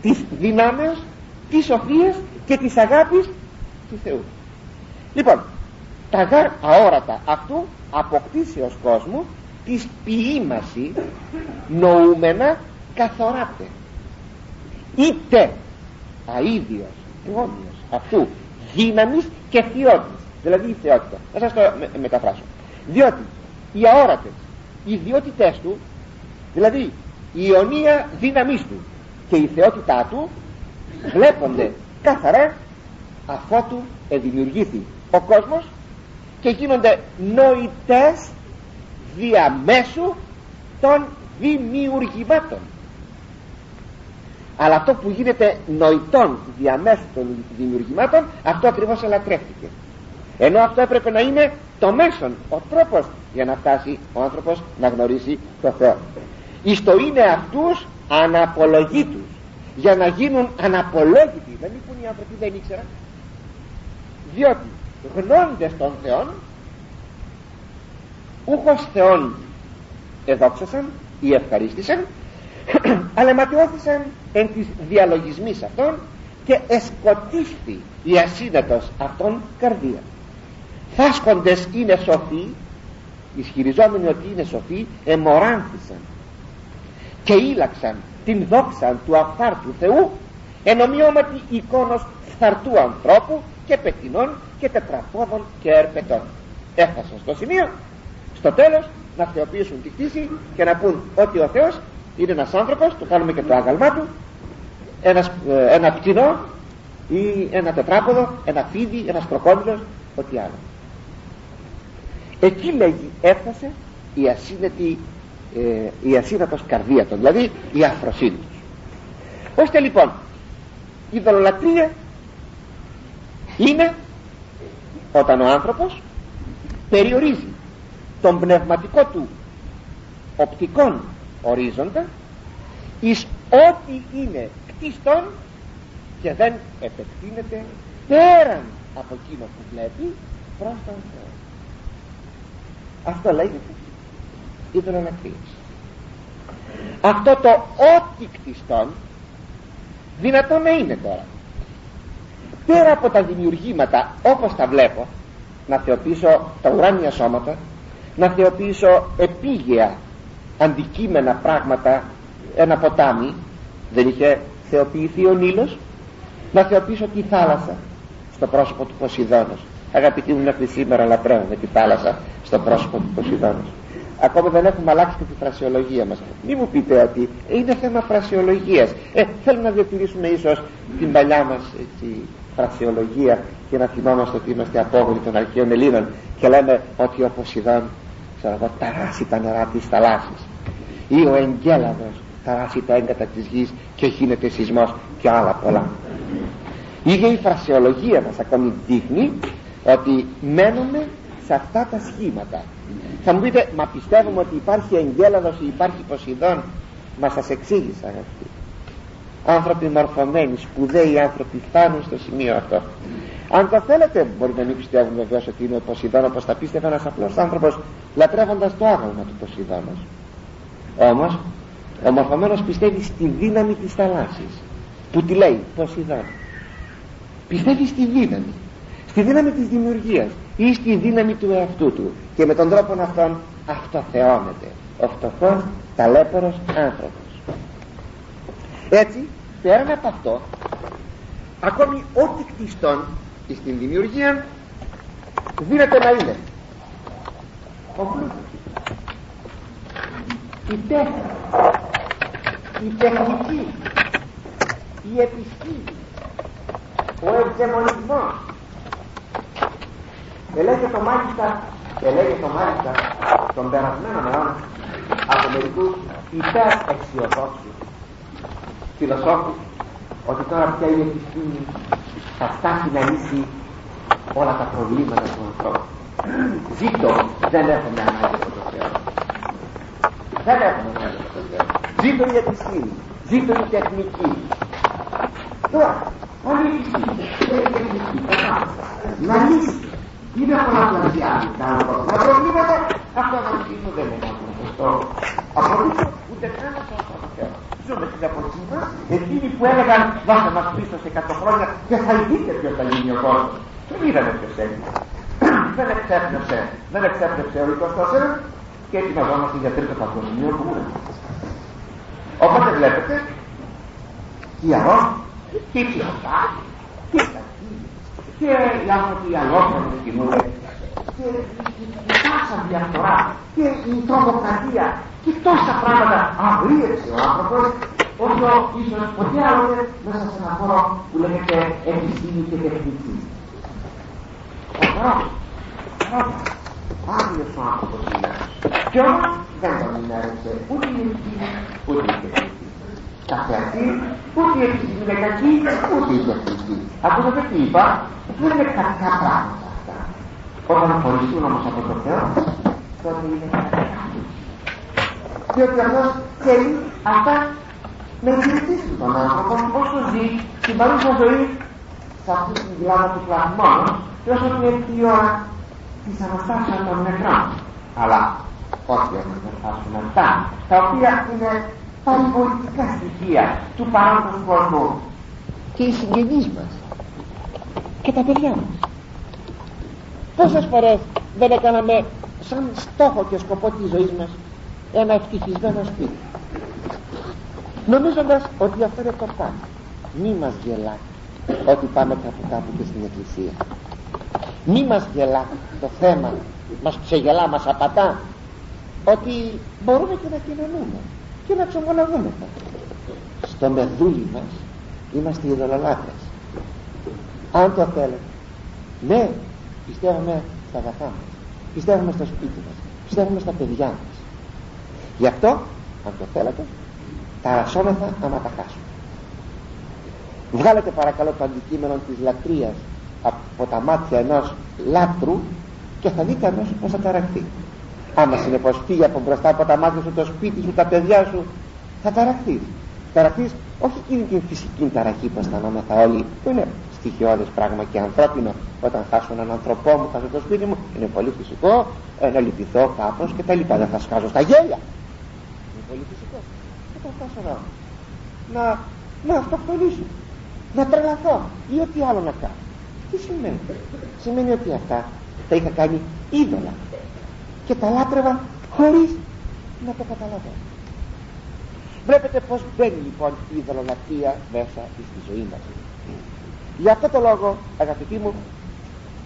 S1: της δυνάμεως της σοφίας και της αγάπης του Θεού. Λοιπόν τα γάρ αόρατα αυτού αποκτήσεως κόσμου της ποιήμαση νοούμενα καθοράται. Είτε αίδιος πρόνοιας αυτού δύναμης και θεότητας δηλαδή η θεότητα. Θα σας το μεταφράσω. Διότι οι αόρατες οι ιδιότητές του δηλαδή η ιωνία δύναμής του και η θεότητά του βλέπονται καθαρά αφότου εδημιουργήθη ο κόσμος και γίνονται νοητές διαμέσου των δημιουργημάτων. Αλλά αυτό που γίνεται νοητόν διαμέσου των δημιουργημάτων αυτό ακριβώς ελατρεύτηκε ενώ αυτό έπρεπε να είναι το μέσον ο τρόπος για να φτάσει ο άνθρωπος να γνωρίσει το Θεό. Εις το είναι αυτούς αναπολογήτους για να γίνουν αναπολόγητοι. Δεν είπουν οι άνθρωποι δεν ήξεραν. Διότι γνώντες των Θεών ούχος Θεών εδόξασαν ή ευχαρίστησαν αλλά ματιώθησαν εν της διαλογισμής αυτών και εσκοτίστη η ασύνετος αυτών καρδίας φάσκοντες είναι σοφοί ισχυριζόμενοι ότι είναι σοφοί εμοράνθησαν και ήλαξαν την δόξα του αυθάρτου Θεού εν ομοιώματι εικόνος φθαρτού ανθρώπου και πετεινών και τετραπόδων και ερπετών. Έφτασαν στο σημείο στο τέλος να θεοποιήσουν τη κτήση και να πούν ότι ο Θεός είναι ένας άνθρωπος το κάνουμε και το άγαλμά του ένας, ε, ένα πτηνό ή ένα τετράποδο ένα φίδι, ένας κροκόδιλος ό,τι άλλο εκεί λέγει έφτασε η ασύνετη ε, η ασύνατος καρδία των δηλαδή η αφροσύνη τους. Ώστε λοιπόν η δολολατρία είναι όταν ο άνθρωπος περιορίζει τον πνευματικό του οπτικών ορίζοντα εις ό,τι είναι κτίστον και δεν επεκτείνεται πέραν από εκείνο που βλέπει προς τον Θεό αυτό λέγεται. Ιδρολατρίας αυτό το ό,τι κτιστόν δυνατόν να είναι τώρα. Πέρα από τα δημιουργήματα όπως τα βλέπω να θεοποιήσω τα ουράνια σώματα να θεοποιήσω επίγεια αντικείμενα πράγματα ένα ποτάμι δεν είχε θεοποιηθεί ο Νείλος να θεοποιήσω τη θάλασσα στο πρόσωπο του Ποσειδώνος αγαπητοί μου μέχρι σήμερα λατρεύουμε τη θάλασσα στο πρόσωπο του Ποσειδώνος ακόμα δεν έχουμε αλλάξει και τη φρασιολογία μας. Μην μου πείτε ότι είναι θέμα φρασιολογίας. Ε, θέλουμε να διατηρήσουμε ίσως την παλιά μας έτσι, φρασιολογία και να θυμάμαστε ότι είμαστε απόγονοι των αρχαίων Ελλήνων και λέμε ότι ο Ποσειδών ξέρω εγώ ταράσει τα νερά της θαλάσσης. Ή ο Εγκέλαδος ταράσει τα έγκατα της γης και γίνεται σεισμός και άλλα πολλά. Η ίδια η φρασιολογία μας ακόμη δείχνει ότι μένουμε σε αυτά τα σχήματα. Θα μου πείτε μα πιστεύουμε ότι υπάρχει Εγκέλαδος ή υπάρχει Ποσειδών. Μα σας εξήγησα αγαπητοί. Άνθρωποι μορφωμένοι, σπουδαίοι άνθρωποι φτάνουν στο σημείο αυτό. Αν το θέλετε μπορεί να μην πιστεύουν βεβαίως ότι είναι ο Ποσειδών όπως θα πίστευε ένας απλός άνθρωπος λατρεύοντας το άγαλμα του Ποσειδώνος. Όμως ο μορφωμένος πιστεύει στη δύναμη της θαλάσσης που τη λέει Ποσειδών. Πιστεύει στη δύναμη στη δύναμη της δημιουργίας ή στη δύναμη του εαυτού του. Και με τον τρόπο αυτόν αυτοθεώνεται ο φτωχός ταλέπορος άνθρωπος. Έτσι πέραν από αυτό ακόμη ό,τι κτιστών στην δημιουργία δίνεται να είναι. Ο πλούτος. Η τέχνη. Η τεχνική. Η επιστήμη. Ο ευδαιμονισμός ελέγχεται μάλιστα ελέγχεται μάλιστα των περασμένων αιώνων από μερικούς υπέρ εξιοδόξους. Φιλοσόφους ότι τώρα πια η επιστήμη θα φτάσει να λύσει όλα τα προβλήματα του ανθρώπου. Ζήτω δεν έχουμε ανάγκη από το Θεό. Δεν έχουμε ανάγκη από το Θεό. Ζήτω η επιστήμη ζήτω η τεχνική. Τώρα όλη η επιστήμη να λύσει είναι πολλαπλασιάζει τα προβλήματα αυτό δεν είναι αυτό απολύτω ούτε καν από το Θεό ζούμε στην εποχή μας εκείνοι που έλεγαν δώστε μας πίσω σε 100 χρόνια και θα δείτε ποιος θα γίνει ο κόσμος δεν είδαμε ποιος έγινε. Δεν εξέπνευσε δεν εξέπνευσε ο 24 και ετοιμαζόμαστε για τρίτο παγκοσμίο πόλεμο οπότε βλέπετε η αρρώστια και η πλειοτά και η και οι άνθρωποι οι αλόφρονες κινούνται και η τάσα διαφορά και η τρομοκρατία και τόσα πράγματα αγρίεψε ο άνθρωπος όσο ίσως ποτέ άλλοτε μέσα σε ένα χώρο που λέγεται επιστήμη και τεχνική. Ο Θεός, άγιος ο άνθρωπος είναι. Κι όμως δεν τον ενέρεσε ούτε η επιστήμη ούτε η τεχνική. Κάθε αυτή ούτε η επιστήμη είναι κακή ούτε η τεχνική ακούσατε τι είπα δεν είναι κακά πράγματα αυτά. Όταν χωριστούν όμως από το Θεό τότε είναι κακά διότι αυτός θέλει αυτά να υπηρετήσουν τον άνθρωπο όσο ζει στην παρούσα ζωή σε αυτή την πλάνα του πλασμών και όσο είναι η ώρα της αναστάσεως των νεκρών. Αλλά όχι όμως να φτάσουν αυτά τα οποία είναι παρηγορητικά στοιχεία του παρόντος κόσμου και οι συγγενείς μας. Και τα παιδιά μας. Πόσες φορές δεν έκαναμε σαν στόχο και σκοπό της ζωής μας ένα ευτυχισμένο σπίτι. Νομίζοντας ότι αυτό είναι το πάνω μη μας γελά ότι πάμε κάπου κάπου και στην εκκλησία. Μη μας γελά το θέμα μας ξεγελά, μας απατά ότι μπορούμε και να κοινωνούμε και να ξομολογούμε. Στο μεδούλι μας είμαστε ειδωλολάτρες αν το θέλετε. Ναι πιστεύουμε στα αγαθά μας. Πιστεύουμε στο σπίτι μας. Πιστεύουμε στα παιδιά μας. Γι' αυτό αν το θέλετε ταρασόμεθα άμα τα χάσουμε. Βγάλετε παρακαλώ το αντικείμενο της λατρείας από τα μάτια ενός λάτρου και θα δείτε αμέσως πως θα ταραχθεί άμα συνεπώς φύγει από μπροστά από τα μάτια σου το σπίτι σου, τα παιδιά σου θα ταραχθείς ταραχθείς όχι εκείνη την φυσική ταραχή που αισθανόμεθα όλοι που είναι στοιχειώδες πράγμα και ανθρώπινο. Όταν χάσω έναν ανθρωπό μου, χάσω το σπίτι μου είναι πολύ φυσικό ε, να λυπηθώ κάπως και τα λοιπά. Δεν θα σκάζω στα γέλια. Είναι πολύ φυσικό. Όταν χάσω να, να, να αυτοκτονήσω να τρελαθώ ή ό,τι άλλο να κάνω. Τι σημαίνει; Σημαίνει ότι αυτά τα είχα κάνει είδωλα και τα λάτρευα χωρίς να το καταλαβαίνω βλέπετε πως μπαίνει λοιπόν η ειδωλολατρεία μέσα στη ζωή μας. Για αυτό το λόγο αγαπητοί μου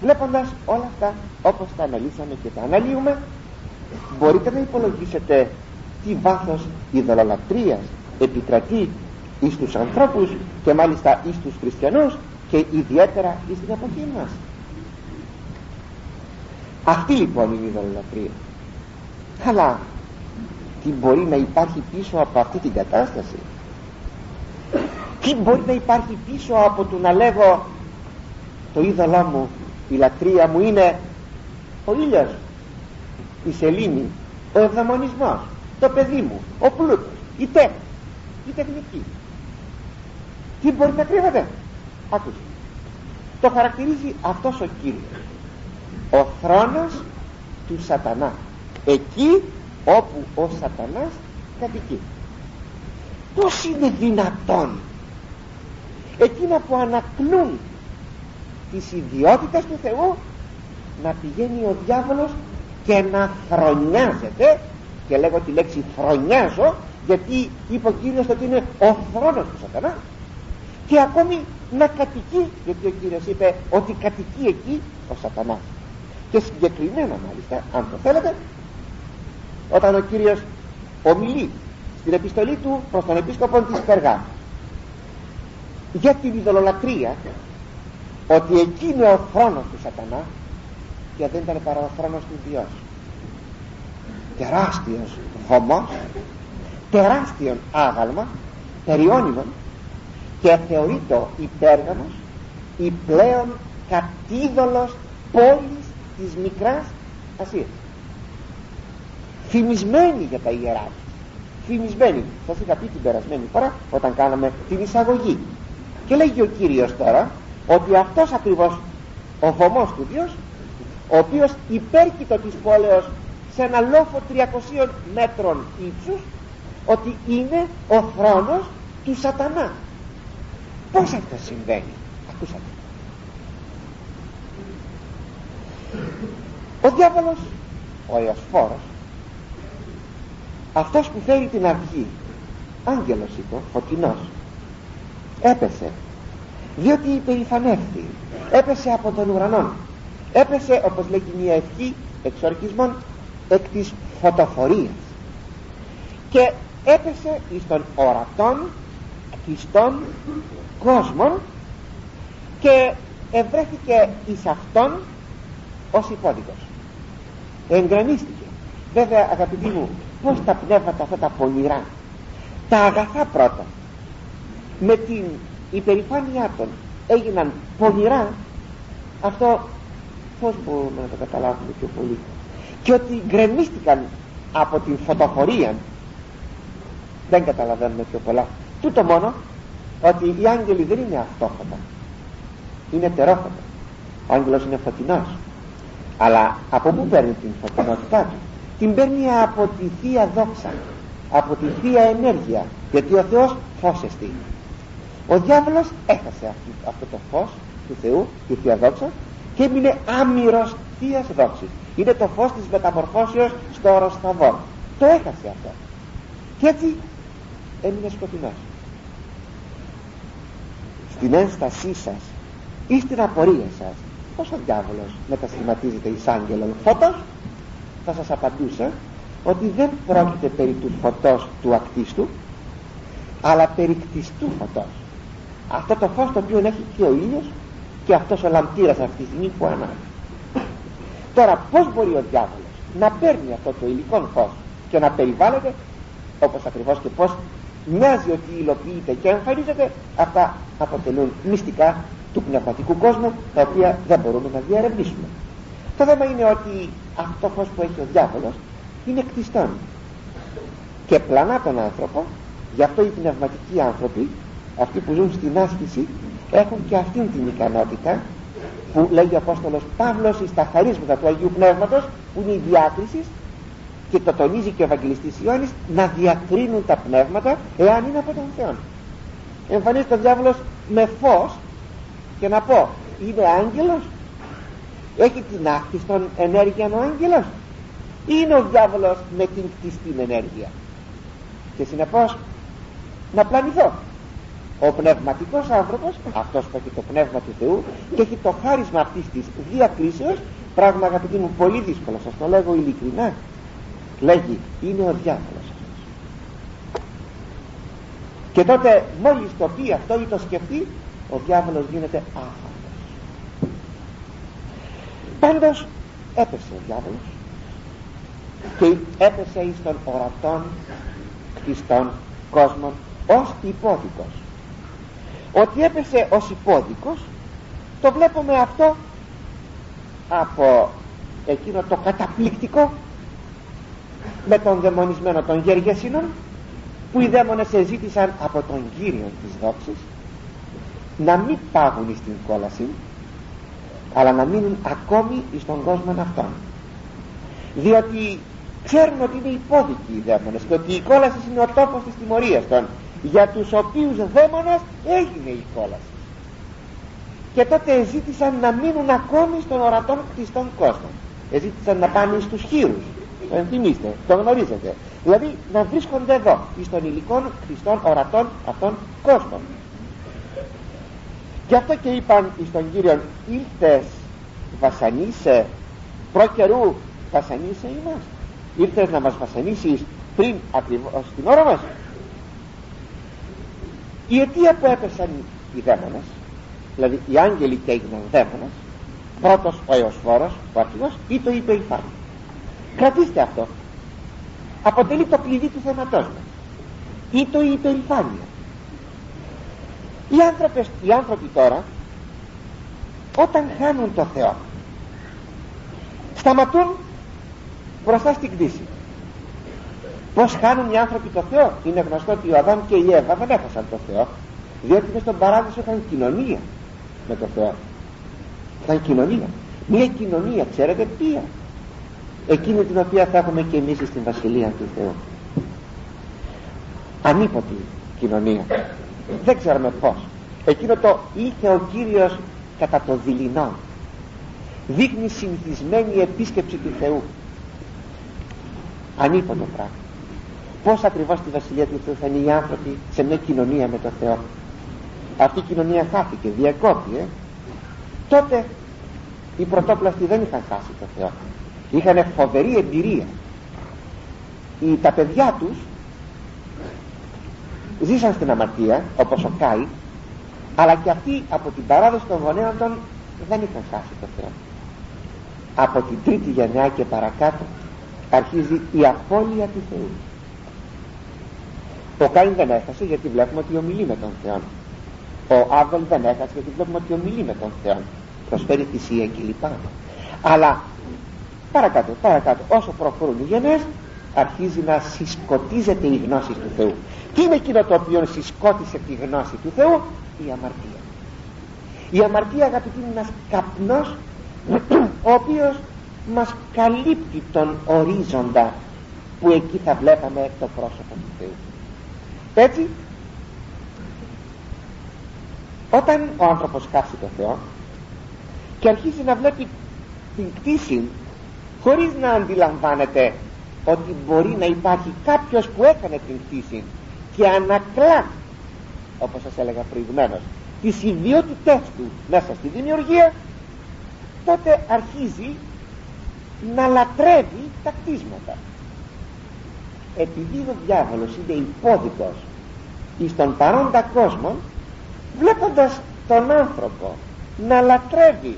S1: βλέποντας όλα αυτά όπως τα αναλύσαμε και τα αναλύουμε μπορείτε να υπολογίσετε τι βάθος ειδωλολατρείας επικρατεί εις τους ανθρώπους και μάλιστα εις τους χριστιανούς και ιδιαίτερα εις την εποχή μας αυτή λοιπόν είναι η ειδωλολατρεία αλλά τι μπορεί να υπάρχει πίσω από αυτή την κατάσταση; Τι μπορεί να υπάρχει πίσω από το να λέγω το είδωλό μου η λατρεία μου είναι ο ήλιος η σελήνη ο ευδαμονισμός το παιδί μου ο πλούτος η τέχνη η τεχνική τι μπορεί να κρύβεται; Άκουσε. Το χαρακτηρίζει αυτός ο Κύριος ο θρόνος του σατανά. Εκεί όπου ο σατανάς κατοικεί. Πως είναι δυνατόν εκείνα που ανακλούν τις ιδιότητες του Θεού να πηγαίνει ο διάβολος και να φρονιάζεται και λέγω τη λέξη φρονιάζω γιατί είπε ο Κύριος ότι είναι ο θρόνος του σατανά και ακόμη να κατοικεί γιατί ο Κύριος είπε ότι κατοικεί εκεί ο σατανάς και συγκεκριμένα μάλιστα αν το θέλετε όταν ο Κύριος ομιλεί στην επιστολή του προς τον επίσκοπο της Περγά για την ειδωλολατρία ότι εκεί είναι ο θρόνος του σατανά και δεν ήταν παρά ο θρόνος του Διός. Τεράστιος βωμός τεράστιον άγαλμα περιώνυμον και θεωρείται η Πέργαμος η πλέον κατίδωλος πόλης της μικράς Ασίας. Φημισμένη για τα ιερά φημισμένη. Σας είχα πει την περασμένη φορά όταν κάναμε την εισαγωγή. Και λέγει ο Κύριος τώρα ότι αυτός ακριβώς ο βωμός του Διός ο οποίος υπέρκειτο της πόλεως σε ένα λόφο 300 μέτρων ύψους ότι είναι ο θρόνος του σατανά. Πως αυτό συμβαίνει; Ακούσατε ο διάβολος ο Εωσφόρος αυτός που φέρει την αυγή άγγελος είπε φωτεινός έπεσε διότι υπερηφανεύθη έπεσε από τον ουρανό έπεσε όπως λέγει μια ευχή εξορκισμών εκ της φωτοφορίας και έπεσε εις των ορατών κλειστών κόσμων και ευρέθηκε εις αυτόν ως υπόδικος εγγραμμίστηκε βέβαια αγαπητοί μου πως τα πνεύματα αυτά τα πονηρά τα αγαθά πρώτα με την υπερηφάνειά των έγιναν πονηρά αυτό πως μπορούμε να το καταλάβουμε πιο πολύ. Και ότι γκρεμίστηκαν από την φωτοφορία δεν καταλαβαίνουμε πιο πολλά. Τούτο μόνο ότι οι άγγελοι δεν είναι αυτόφωτα είναι τερόφωτα ο άγγελος είναι φωτεινός αλλά από πού παίρνει την φωτεινότητά του; Την παίρνει από τη Θεία Δόξα από τη Θεία Ενέργεια γιατί ο Θεός φως εστί. Ο διάβολος έχασε αυτό το φως του Θεού τη Θεία Δόξα και έμεινε άμυρος Θείας Δόξης. Είναι το φως της μεταμορφώσεως στο οροσθαβό το έχασε αυτό. Και έτσι έμεινε σκοτεινός. Στην ένστασή σας ή στην απορία σας πως ο διάβολος μετασχηματίζεται εις άγγελον; Φώτος; Θα σας απαντούσα ότι δεν πρόκειται περί του φωτός του ακτίστου αλλά περί κτιστού φωτός. Αυτό το φως το οποίο έχει και ο ήλιος και αυτός ο λαμπτήρας αυτή τη στιγμή που ανάβει. Τώρα πως μπορεί ο διάβολος να παίρνει αυτό το υλικό φως και να περιβάλλεται όπως ακριβώς και πως μοιάζει ότι υλοποιείται και εμφανίζεται αυτά αποτελούν μυστικά του πνευματικού κόσμου τα οποία δεν μπορούμε να διαρευνήσουμε. Το θέμα είναι ότι αυτό φως που έχει ο διάβολος είναι κτιστόν και πλανά τον άνθρωπο γι' αυτό οι πνευματικοί άνθρωποι αυτοί που ζουν στην άσκηση έχουν και αυτήν την ικανότητα που λέγει ο Απόστολος Παύλος στα χαρίσματα του Αγίου Πνεύματος που είναι η διάκριση και το τονίζει και ο Ευαγγελιστής Ιωάννης να διακρίνουν τα πνεύματα εάν είναι από τον Θεό. Εμφανίζεται ο διάβολος με φως και να πω είναι άγγελος; Έχει την άκτιστον ενέργεια ο άγγελος; Ή είναι ο διάβολος με την κτιστή ενέργεια. Και συνεπώς να πλανηθώ. Ο πνευματικός άνθρωπος αυτός που έχει το πνεύμα του Θεού και έχει το χάρισμα αυτής της διακρίσεως πράγμα αγαπητοί μου πολύ δύσκολο σας το λέγω ειλικρινά λέγει είναι ο διάβολος και τότε μόλις το πει αυτό ή το σκεφτεί ο διάβολος γίνεται άφαντος πάντως έπεσε ο διάβολος και έπεσε εις των ορατών κτιστών κόσμων ως υπόδικος. Ότι έπεσε ως υπόδικος το βλέπουμε αυτό από εκείνο το καταπληκτικό με τον δαιμονισμένο των Γεργεσίνων που οι δαίμονες εζήτησαν από τον Κύριο της δόξης να μην πάγουν στην κόλαση αλλά να μείνουν ακόμη στον κόσμο αυτόν. Διότι ξέρουν ότι είναι υπόδικοι οι δαίμονες και ότι η κόλαση είναι ο τόπος της τιμωρίας των. Για τους οποίους δαίμονες έγινε η κόλαση. Και τότε ζήτησαν να μείνουν ακόμη στον ορατόν κτιστών κόσμο ζήτησαν να πάνε στους χείρους. Το ενθυμίστε, το γνωρίζετε. Δηλαδή να βρίσκονται εδώ στον υλικών κτιστών ορατών αυτών κόσμων γι' αυτό και είπαν στον Κύριο ήρθες βασανίσε προ καιρού βασανίσε είμαστε ήρθες να μας βασανίσεις πριν ακριβώς την ώρα μας η αιτία που έπεσαν οι δαίμονες δηλαδή οι άγγελοι και έγιναν δαίμονες πρώτος ο Εωσφόρος ο αρχηγός ή το είπε η φάρμα κρατήστε αυτό. Αποτελεί το κλειδί του θέματός μας. Ή το η υπερηφάνεια οι, άνθρωπες, οι άνθρωποι τώρα όταν χάνουν το Θεό σταματούν μπροστά στην κτήση. Πως χάνουν οι άνθρωποι το Θεό; Είναι γνωστό ότι ο Αδάμ και η Εύα δεν έχασαν το Θεό διότι μες στον παράδεισο είχαν κοινωνία με το Θεό. Ήταν κοινωνία. Μια κοινωνία ξέρετε ποια εκείνη την οποία θα έχουμε και εμείς στην Βασιλεία του Θεού. Ανίποτη κοινωνία δεν ξέρουμε πως εκείνο το είχε ο Κύριος κατά το δειλινό δείχνει συνηθισμένη επίσκεψη του Θεού. Ανίποτο πράγμα πως ακριβώς στη Βασιλεία του Θεού θα είναι οι άνθρωποι σε μια κοινωνία με τον Θεό. Αυτή η κοινωνία χάθηκε, διακόπη ε; τότε οι πρωτόπλαστοι δεν είχαν χάσει τον Θεό. Είχαν φοβερή εμπειρία. Οι, τα παιδιά τους ζήσαν στην αμαρτία όπως ο Κάι αλλά και αυτοί από την παράδοση των γονέων των δεν είχαν χάσει το Θεό. Από την τρίτη γενιά και παρακάτω αρχίζει η απώλεια του Θεού. Ο Κάιν δεν έχασε γιατί βλέπουμε ότι ομιλεί με τον Θεό ο Άβελ δεν έχασε γιατί βλέπουμε ότι ομιλεί με τον Θεό προσφέρει θυσία κλπ αλλά παρακάτω παρακάτω όσο προχωρούν οι γενναίες αρχίζει να συσκοτίζεται η γνώση του Θεού τι είναι εκείνο το οποίο συσκότησε τη γνώση του Θεού; Η αμαρτία. Η αμαρτία αγαπητοί είναι ένας καπνός ο οποίος μας καλύπτει τον ορίζοντα που εκεί θα βλέπαμε το πρόσωπο του Θεού. Έτσι όταν ο άνθρωπος χάσει το Θεό και αρχίζει να βλέπει την κτήση χωρίς να αντιλαμβάνεται ότι μπορεί να υπάρχει κάποιος που έκανε την κτήση και ανακλά όπως σας έλεγα προηγουμένως τις ιδιότητές του μέσα στη δημιουργία τότε αρχίζει να λατρεύει τα κτίσματα. Επειδή ο διάβολος είναι υπόδικος εις τον παρόντα κόσμο βλέποντας τον άνθρωπο να λατρεύει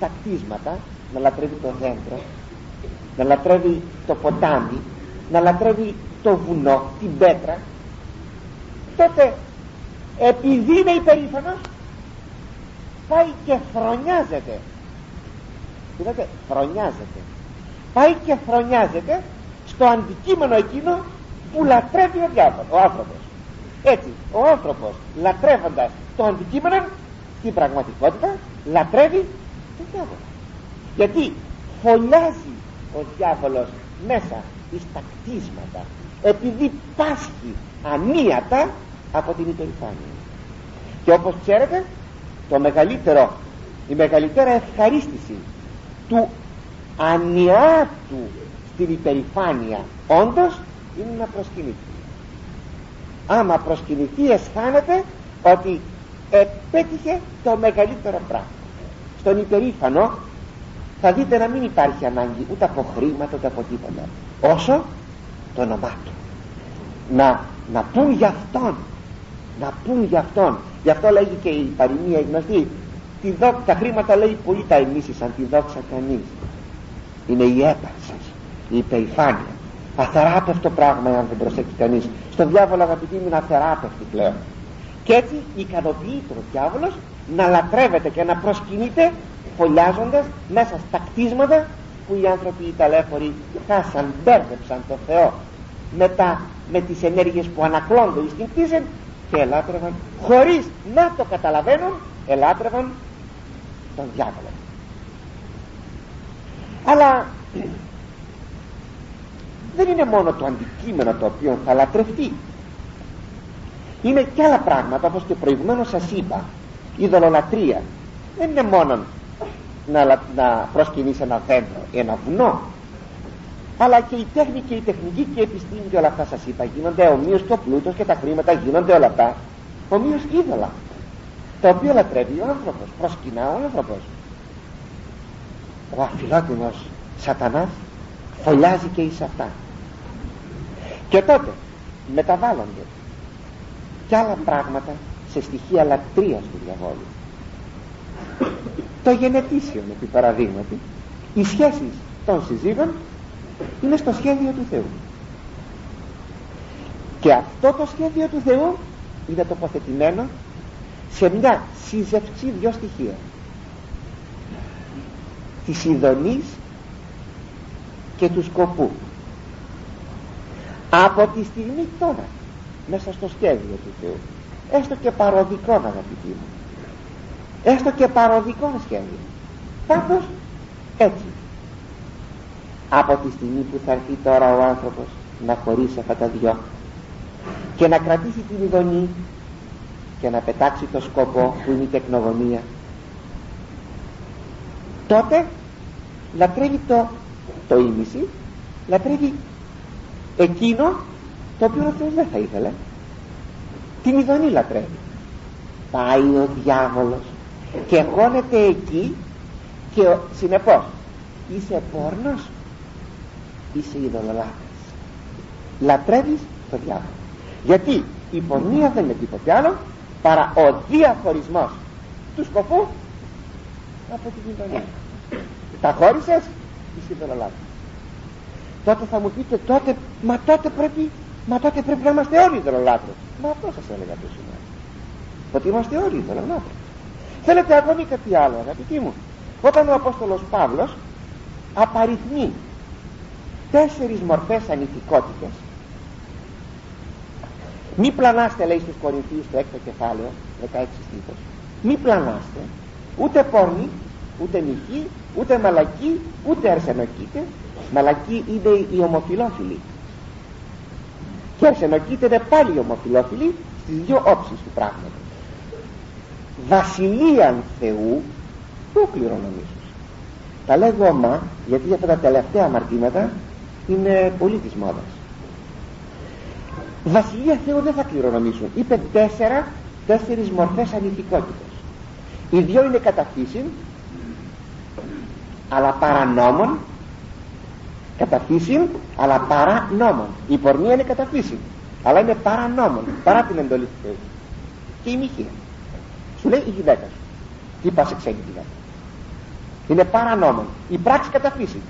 S1: τα κτίσματα να λατρεύει το δέντρο να λατρεύει το ποτάμι να λατρεύει το βουνό, την πέτρα τότε επειδή είναι υπερήφανος πάει και φρονιάζεται. Είδατε φρονιάζεται. Πάει και φρονιάζεται στο αντικείμενο εκείνο που λατρεύει ο διάβολος, ο άνθρωπος. Έτσι ο άνθρωπος λατρεύοντας το αντικείμενο στην πραγματικότητα λατρεύει τον διάβολο. Γιατί φωλιάζει ο διάβολος μέσα στα κτίσματα επειδή πάσχει ανίατα από την υπερηφάνεια. Και όπως ξέρετε το μεγαλύτερο η μεγαλύτερη ευχαρίστηση του ανιάτου στην υπερηφάνεια όντως είναι να προσκυνηθεί. Άμα προσκυνηθεί αισθάνεται ότι επέτυχε το μεγαλύτερο πράγμα. Στον υπερήφανο θα δείτε να μην υπάρχει ανάγκη ούτε από χρήματα ούτε από τίποτα. Όσο το όνομά του. Να, να πούν για αυτόν να πούν για αυτόν. Γι' αυτό λέγει και η παροιμία γνωστή τη δόξα, τα χρήματα λέει πολύ τα ενίσχυσαν τη δόξα κανείς είναι η έπαρση η υπερηφάνεια. Αθεράπευτο πράγμα αν δεν προσέξει κανείς. Στον διάβολο αγαπητοί μου είναι αθεράπευτη πλέον. Και έτσι ικανοποιείται ο διάβολος να λατρεύεται και να προσκυνείται φωλιάζοντας μέσα στα κτίσματα που οι άνθρωποι οι ταλέφοροι χάσαν, μπέρδεψαν το Θεό. Με, τα, με τις ενέργειες που ανακλώνται στην κτήση και ελάτρευαν χωρίς να το καταλαβαίνουν ελάτρευαν τον διάβολο. Αλλά δεν είναι μόνο το αντικείμενο το οποίο θα λατρευτεί. Είναι και άλλα πράγματα όπως και προηγουμένως σας είπα η δολολατρεία. Δεν είναι μόνο να, να προσκυνείς ένα δέντρο ένα βουνό αλλά και η τέχνη και η τεχνική και η επιστήμη και όλα αυτά σας είπα γίνονται ομοίως και ο πλούτος και τα χρήματα γίνονται όλα αυτά ομοίως είδωλα τα οποία λατρεύει ο άνθρωπος προσκυνά ο άνθρωπος. Ο αφιλότιμος σατανάς φωλιάζει και εις αυτά. Και τότε μεταβάλλονται και άλλα πράγματα σε στοιχεία λατρείας του διαβόλου. Το γενετήσιο με την παραδείγματι οι σχέσεις των συζύγων είναι στο σχέδιο του Θεού. Και αυτό το σχέδιο του Θεού είναι τοποθετημένο σε μια σύζευξη δυο στοιχεία της ειδονής και του σκοπού. Από τη στιγμή τώρα μέσα στο σχέδιο του Θεού έστω και παροδικό αγαπητοί μου έστω και παροδικό σχέδιο πάντως έτσι από τη στιγμή που θα έρθει τώρα ο άνθρωπος να χωρίσει αυτά τα δυο και να κρατήσει την ειδονή και να πετάξει το σκοπό που είναι η τεκνογωνία τότε λατρεύει το, το ίμιση λατρεύει εκείνο το οποίο ο Θεός δεν θα ήθελε. Την ειδονή λατρεύει. Πάει ο διάβολος και χώνεται εκεί και συνεπώς είσαι πόρνος; Είσαι ειδωλολάτρης λατρεύεις το διάβολο. Γιατί η πορνεία δεν είναι τίποτε άλλο παρά ο διαχωρισμός του σκοπού από την ειδονή τα χώρισες είσαι ειδωλολάτρης τότε θα μου πείτε τότε μα τότε πρέπει μα τότε πρέπει να είμαστε όλοι ειδωλολάτρες μα αυτό σας έλεγα το σήμερα ότι είμαστε όλοι ειδωλολάτρες θέλετε ακόμη κάτι άλλο αγαπητοί μου. Όταν ο Απόστολος Παύλος απαριθμεί τέσσερις μορφές ανηθικότητες. Μη πλανάστε λέει στους Κορινθίους το έκτο κεφάλαιο 16 στήθος μη πλανάστε ούτε πόρνη ούτε νυχή ούτε μαλακή ούτε αρσενοκίτε μαλακή είναι οι ομοφιλόφιλοι και αρσενοκίτε είναι πάλι οι ομοφιλόφιλοι στις δύο όψεις του πράγματος. Βασιλείαν Θεού πού κληρονομήσεις. Τα λέγω ομά γιατί αυτά τα τελευταία αμαρτήματα είναι πολύ της μόδας βασιλεία Θεού δεν θα κληρονομήσουν. Είπε τέσσερα τέσσερις μορφές ανηθικότητας. Οι δυο είναι κατά φύση αλλά παρανόμων. Κατά φύση αλλά παρανόμων. Η πορνεία είναι κατά φύση αλλά είναι παρανόμων παρά την εντολή του Θεού. Και η μοιχεία σου λέει η γυναίκα σου τι πας σε ξένη γυναίκα. Είναι παρανόμων. Η πράξη κατά φύση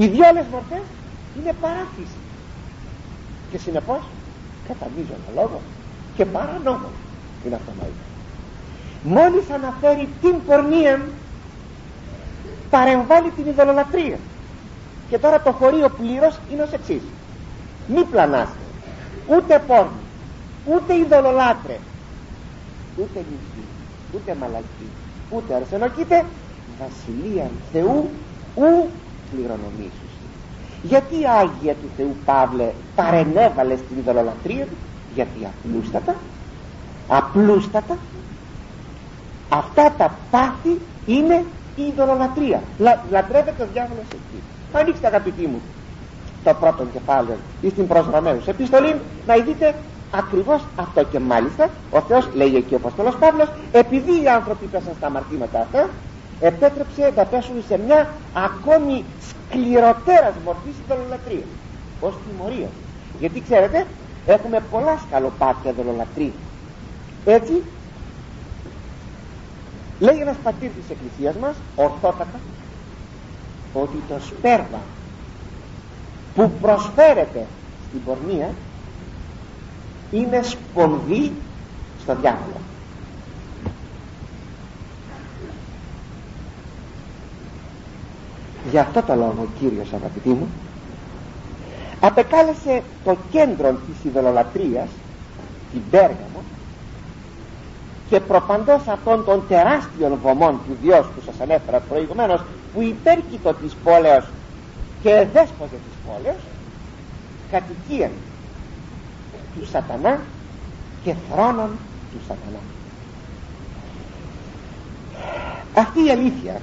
S1: οι δυο άλλες μορφές είναι παράφυση και συνεπώς κατά μείζωνα λόγο και παρανόμων είναι αυτό μόλις αναφέρει την πορνεία παρεμβάλλει την ειδωλολατρία και τώρα το χωρίο πλήρως είναι ως εξής. Μη πλανάστε. Ούτε πόρνη ούτε ειδωλολάτρε ούτε νησί ούτε μαλακή ούτε αρσενοκείτε βασιλεία Θεού ου κληρονομήσου γιατί Άγια του Θεού Παύλε παρενέβαλε στην ειδωλολατρία γιατί απλούστατα απλούστατα αυτά τα πάθη είναι η ειδωλολατρία Λα, λατρεύεται ο διάβολος εκεί. Ανοίξτε αγαπητοί μου το πρώτο κεφάλαιο ή στην προς Ρωμαίους επιστολή να δείτε ακριβώς αυτό και μάλιστα ο Θεός λέει εκεί ο Απόστολος Παύλος επειδή οι άνθρωποι πέσαν στα αμαρτήματα αυτά επέτρεψε να πέσουν σε μια ακόμη σκληροτέρας μορφής ειδωλολατρία ως τιμωρία. Γιατί ξέρετε έχουμε πολλά σκαλοπάτια ειδωλολατρία έτσι λέει ένας πατήρ της εκκλησίας μας ορθότατα ότι το σπέρμα που προσφέρεται στην πορνεία είναι σπονδί στο διάβολο Γι' αυτό το λόγο ο Κύριος αγαπητοί μου απεκάλεσε το κέντρο της ειδωλολατρίας την Πέργαμο και προπαντός αυτών των τεράστιων βωμών του Διός που σας ανέφερα προηγουμένως που υπέρκειτο της πόλεως και δέσποζε της πόλεως κατοικία του σατανά και θρόνων του σατανά. Αυτή η αλήθεια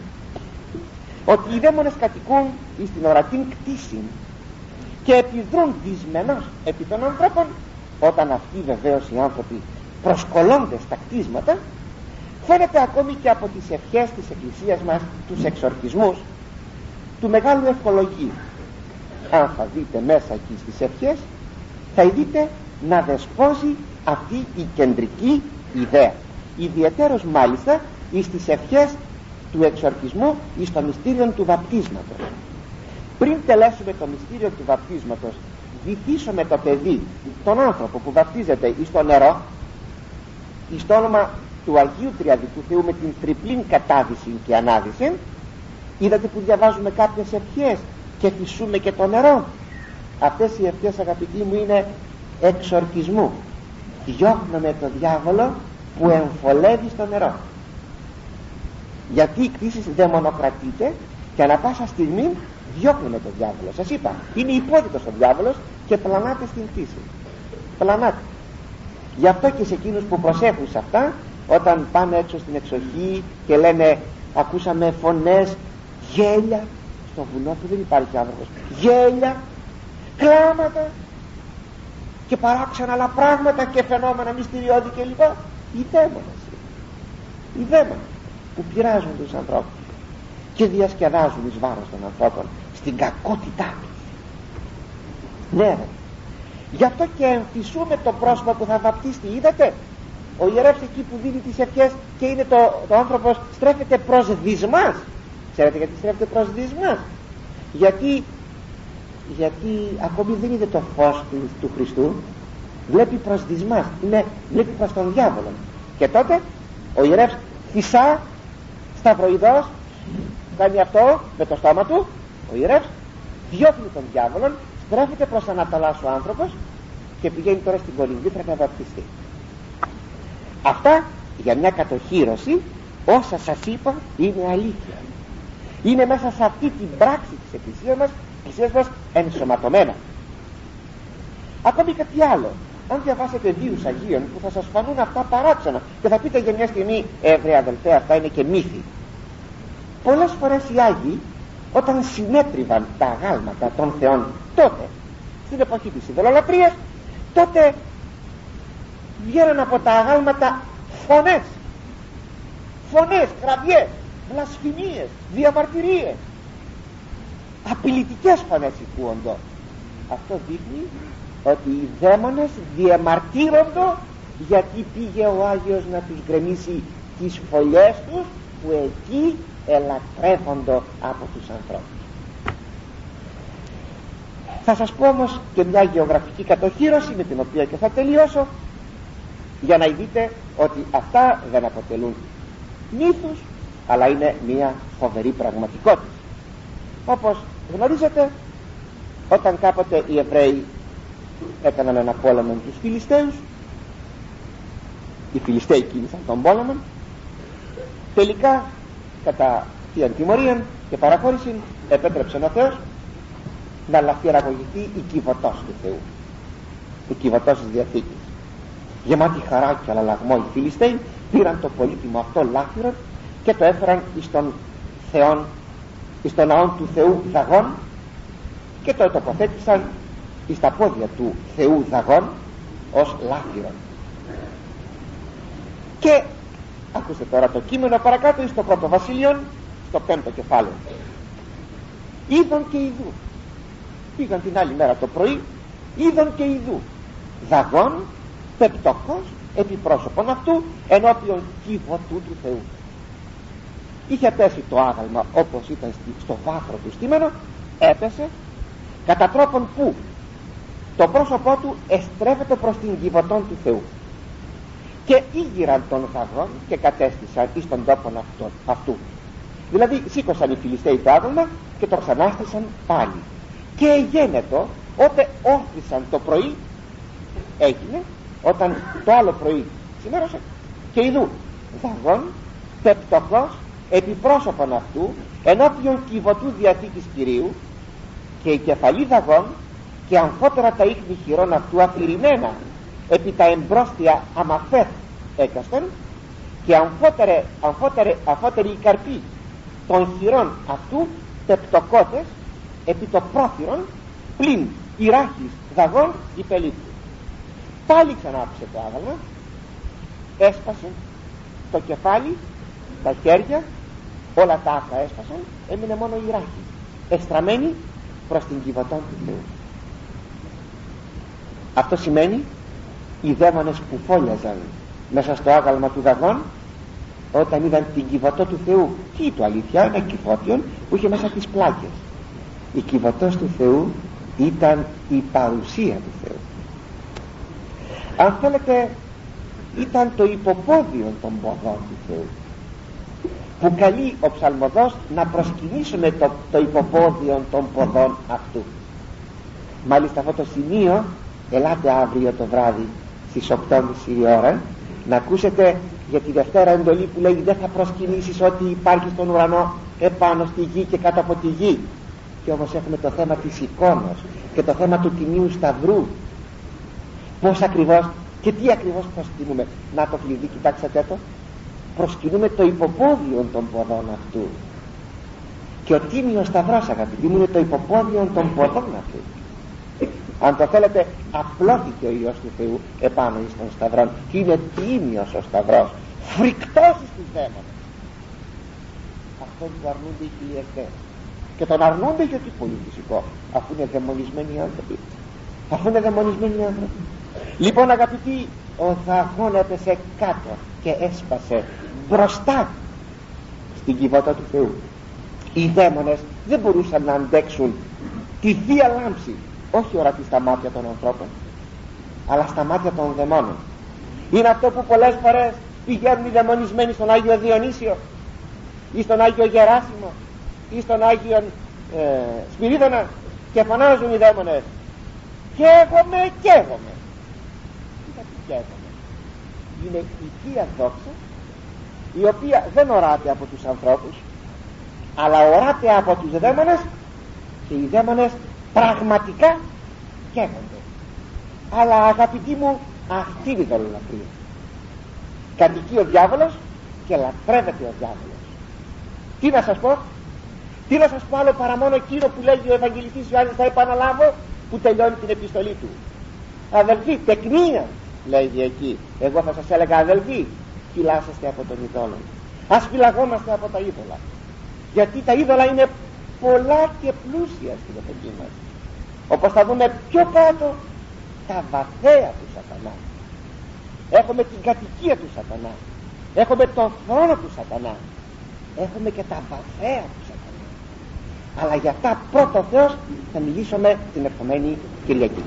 S1: ότι οι δαίμονες κατοικούν στην ορατή κτήση και επιδρούν δυσμενώς επί των ανθρώπων όταν αυτοί βεβαίως οι άνθρωποι προσκολώνται στα κτίσματα φαίνεται ακόμη και από τις ευχές της Εκκλησίας μας τους εξορχισμούς του μεγάλου ευχολογίου. Αν θα δείτε μέσα εκεί στις ευχές θα δείτε να δεσπόζει αυτή η κεντρική ιδέα. Ιδιαίτερος μάλιστα εις τις ευχές του εξορχισμού εις το μυστήριο του βαπτίσματος. Πριν τελέσουμε το μυστήριο του βαπτίσματος βυθίσουμε το παιδί τον άνθρωπο που βαπτίζεται εις το νερό εις το όνομα του Αγίου Τριαδικού Θεού με την τριπλήν κατάδυση και ανάδυση είδατε που διαβάζουμε κάποιες ευχές και φυσούμε και το νερό. Αυτές οι ευχές αγαπητοί μου είναι εξορκισμού. Διώχνουμε το διάβολο που εμφολεύει στο νερό γιατί η κτήση δαιμονοκρατείται και ανα πάσα στιγμή διώχνουμε το διάβολο. Σας είπα είναι υπόδειτος ο διάβολος και πλανάται στην κτήση. Πλανάται. Γι' αυτό και σε εκείνους που προσέχουν σε αυτά όταν πάνε έξω στην εξοχή και λένε ακούσαμε φωνές γέλια στο βουνό που δεν υπάρχει άνθρωπος. Γέλια κλάματα και παράξενα άλλα πράγματα και φαινόμενα μυστηριώδη κλπ. Οι δαίμονες οι δαίμονες που πειράζουν τους ανθρώπους και διασκεδάζουν εις βάρος των ανθρώπων στην κακότητά τους. Ναι γι' αυτό και εμφυσούμε το πρόσωπο που θα βαπτίστη. Είδατε ο ιερεύς εκεί που δίνει τις ευχές και είναι το, το άνθρωπος στρέφεται προς δυσμάς. Ξέρετε γιατί στρέφεται προς δυσμάς; Γιατί γιατί ακόμη δεν είδε το φως του, του Χριστού. Βλέπει προς δυσμάς. Είναι, βλέπει προς τον διάβολο. Και τότε ο ιερεύς φυσά σταυροειδός κάνει αυτό με το στόμα του ο ιερεύς διώχνει τον διάβολο στρέφεται προς Ανατολάς ο άνθρωπος και πηγαίνει τώρα στην Κολυμβήθρα να βαπτιστεί. Αυτά για μια κατοχήρωση όσα σας είπα είναι αλήθεια. Είναι μέσα σε αυτή την πράξη της Εκκλησίας μας Εκκλησίας μας ενσωματωμένα. Ακόμη κάτι άλλο. Αν διαβάσετε βίους Αγίων που θα σας φανούν αυτά παράξενα και θα πείτε για μια στιγμή ε βρε αδελφέ αυτά είναι και μύθοι πολλές φορές οι Άγιοι όταν συνέτριβαν τα αγάλματα των Θεών τότε στην εποχή της Ιδωλολατρίας τότε βγαίναν από τα αγάλματα φωνές. Φωνές, κραυγές βλασφημίες, διαμαρτυρίες. Απειλητικές φωνές ακούονται αυτό δείχνει ότι οι δαίμονες διαμαρτύρονται γιατί πήγε ο Άγιος να τους γκρεμίσει τις φωλιές τους που εκεί ελατρεύονται από τους ανθρώπους. Θα σας πω όμως και μια γεωγραφική κατοχήρωση με την οποία και θα τελειώσω για να δείτε ότι αυτά δεν αποτελούν μύθους αλλά είναι μια φοβερή πραγματικότητα. Όπως γνωρίζετε όταν κάποτε οι Εβραίοι έκαναν ένα πόλεμο με τους Φιλιστέους οι Φιλιστέοι κίνησαν τον πόλεμο τελικά κατά θείαν τιμωρία και παραχώρηση επέτρεψε ο Θεός να λαφυραγωγηθεί η κυβωτός του Θεού. Η κυβωτός της Διαθήκης. Γεμάτη χαρά και αλλαγμό οι Φιλιστέοι πήραν το πολύτιμο αυτό λάφυρο και το έφεραν εις τον Θεόν εις τον ναό του Θεού Δαγών και το τοποθέτησαν εις τα πόδια του Θεού Δαγών ως λάφυρο και ακούστε τώρα το κείμενο παρακάτω εις το πρώτο βασίλειον στο πέμπτο κεφάλαιο. Είδον και ειδού. Πήγαν την άλλη μέρα το πρωί είδον και ειδού. Δαγών πεπτοκός επιπρόσωπον αυτού ενώπιον κύβωτου του Θεού. Είχε πέσει το άγαλμα όπως ήταν στο βάθρο του στήμενο έπεσε κατά τρόπον που το πρόσωπό του εστρέφεται προς την κυβωτών του Θεού και ήγηραν τον δαγών και κατέστησαν εις τον τόπο αυτού. Δηλαδή σήκωσαν οι Φιλιστέοι το άγαλμα και το ξανάστησαν πάλι. Και γένετο όταν όρθισαν το πρωί έγινε όταν το άλλο πρωί ξημέρωσε και ειδού δαγών πεπτοχός επιπρόσωπον αυτού ενώπιον κυβωτού διαθήκης Κυρίου και η κεφαλή δαγών και αμφότερα τα ίχνη χειρών αυτού αφηρημένα επί τα εμπρόστια αμαφέθ έκαστον και αμφότερε, αμφότερε, αμφότερη η καρπή των χειρών αυτού τεπτοκότες επί το πρόθυρον πλην ράχης δαγών υπελήφθη. Πάλι ξανά άφησε το άγαλμα έσπασε το κεφάλι τα χέρια όλα τα άκρα έσπασαν έμεινε μόνο η ράχη εστραμμένη προς την κυβωτόν του Θεού. Αυτό σημαίνει οι δαίμονες που φόλιαζαν μέσα στο άγαλμα του δαγών όταν είδαν την κυβωτό του Θεού τι το αλήθεια ένα κυβότιον που είχε μέσα τις πλάκες. Η κυβωτός του Θεού ήταν η παρουσία του Θεού. Αν θέλετε ήταν το υποπόδιο των ποδών του Θεού που καλεί ο ψαλμοδός να προσκυνήσουμε το, το υποπόδιο των ποδών αυτού. Μάλιστα αυτό το σημείο ελάτε αύριο το βράδυ στις 8.30 η ώρα να ακούσετε για τη Δευτέρα εντολή που λέει δεν θα προσκυνήσεις ό,τι υπάρχει στον ουρανό επάνω στη γη και κάτω από τη γη και όμως έχουμε το θέμα της εικόνας και το θέμα του Τιμίου Σταυρού. Πως ακριβώς και τι ακριβώς προσκυνούμε. Να το κλειδί κοιτάξτε το. Προσκυνούμε το υποπόδιο των ποδών αυτού. Και ο Τίμιος Σταυρός αγαπητοί μου είναι το υποπόδιο των ποδών αυτού αν το θέλετε απλώθηκε ο Υιός του Θεού επάνω εις τον Σταυρό και είναι τίμιος ο Σταυρός φρικτός στους δαίμονες. Αυτόν που αρνούνται οι χιλιαστές και τον αρνούνται γιατί πολύ φυσικό αφού είναι δαιμονισμένοι άνθρωποι. Αφού είναι δαιμονισμένοι άνθρωποι. Λοιπόν αγαπητοί ο Δαγών έπεσε κάτω και έσπασε μπροστά στην κυβότα του Θεού. Οι δαίμονες δεν μπορούσαν να αντέξουν τη Θεία Λάμψη όχι ορατή στα μάτια των ανθρώπων αλλά στα μάτια των δαιμόνων. Είναι αυτό που πολλές φορές πηγαίνουν οι δαιμονισμένοι στον Άγιο Διονύσιο ή στον Άγιο Γεράσιμο ή στον Άγιο ε, Σπυρίδωνα και φωνάζουν οι δαίμονες καίγομαι, καίγομαι γιατί καίγομαι είναι η Θεία Δόξα η οποία δεν οράται από τους ανθρώπους αλλά οράται από τους δαίμονες και οι δαίμονες πραγματικά καίγονται. Αλλά αγαπητοί μου αυτή είναι η δολολατρία κατοικεί ο διάβολος και λατρεύεται ο διάβολος. Τι να σας πω; Τι να σας πω άλλο παρά μόνο εκείνο που λέγει ο Ευαγγελιστής Ιωάννης θα επαναλάβω που τελειώνει την επιστολή του. Αδελφοί τεκνία λέγει εκεί. Εγώ θα σας έλεγα αδελφοί φυλάσσεστε από τον ειδόλο ας φυλαγόμαστε από τα είδωλα. Γιατί τα είδωλα είναι πολλά και πλούσια στην εποχή μας. Όπως θα δούμε πιο κάτω τα βαθέα του σατανά. Έχουμε την κατοικία του σατανά. Έχουμε τον θρόνο του σατανά. Έχουμε και τα βαθέα του σατανά. Αλλά για τα πρώτο Θεός θα μιλήσουμε την ερχομένη Κυριακή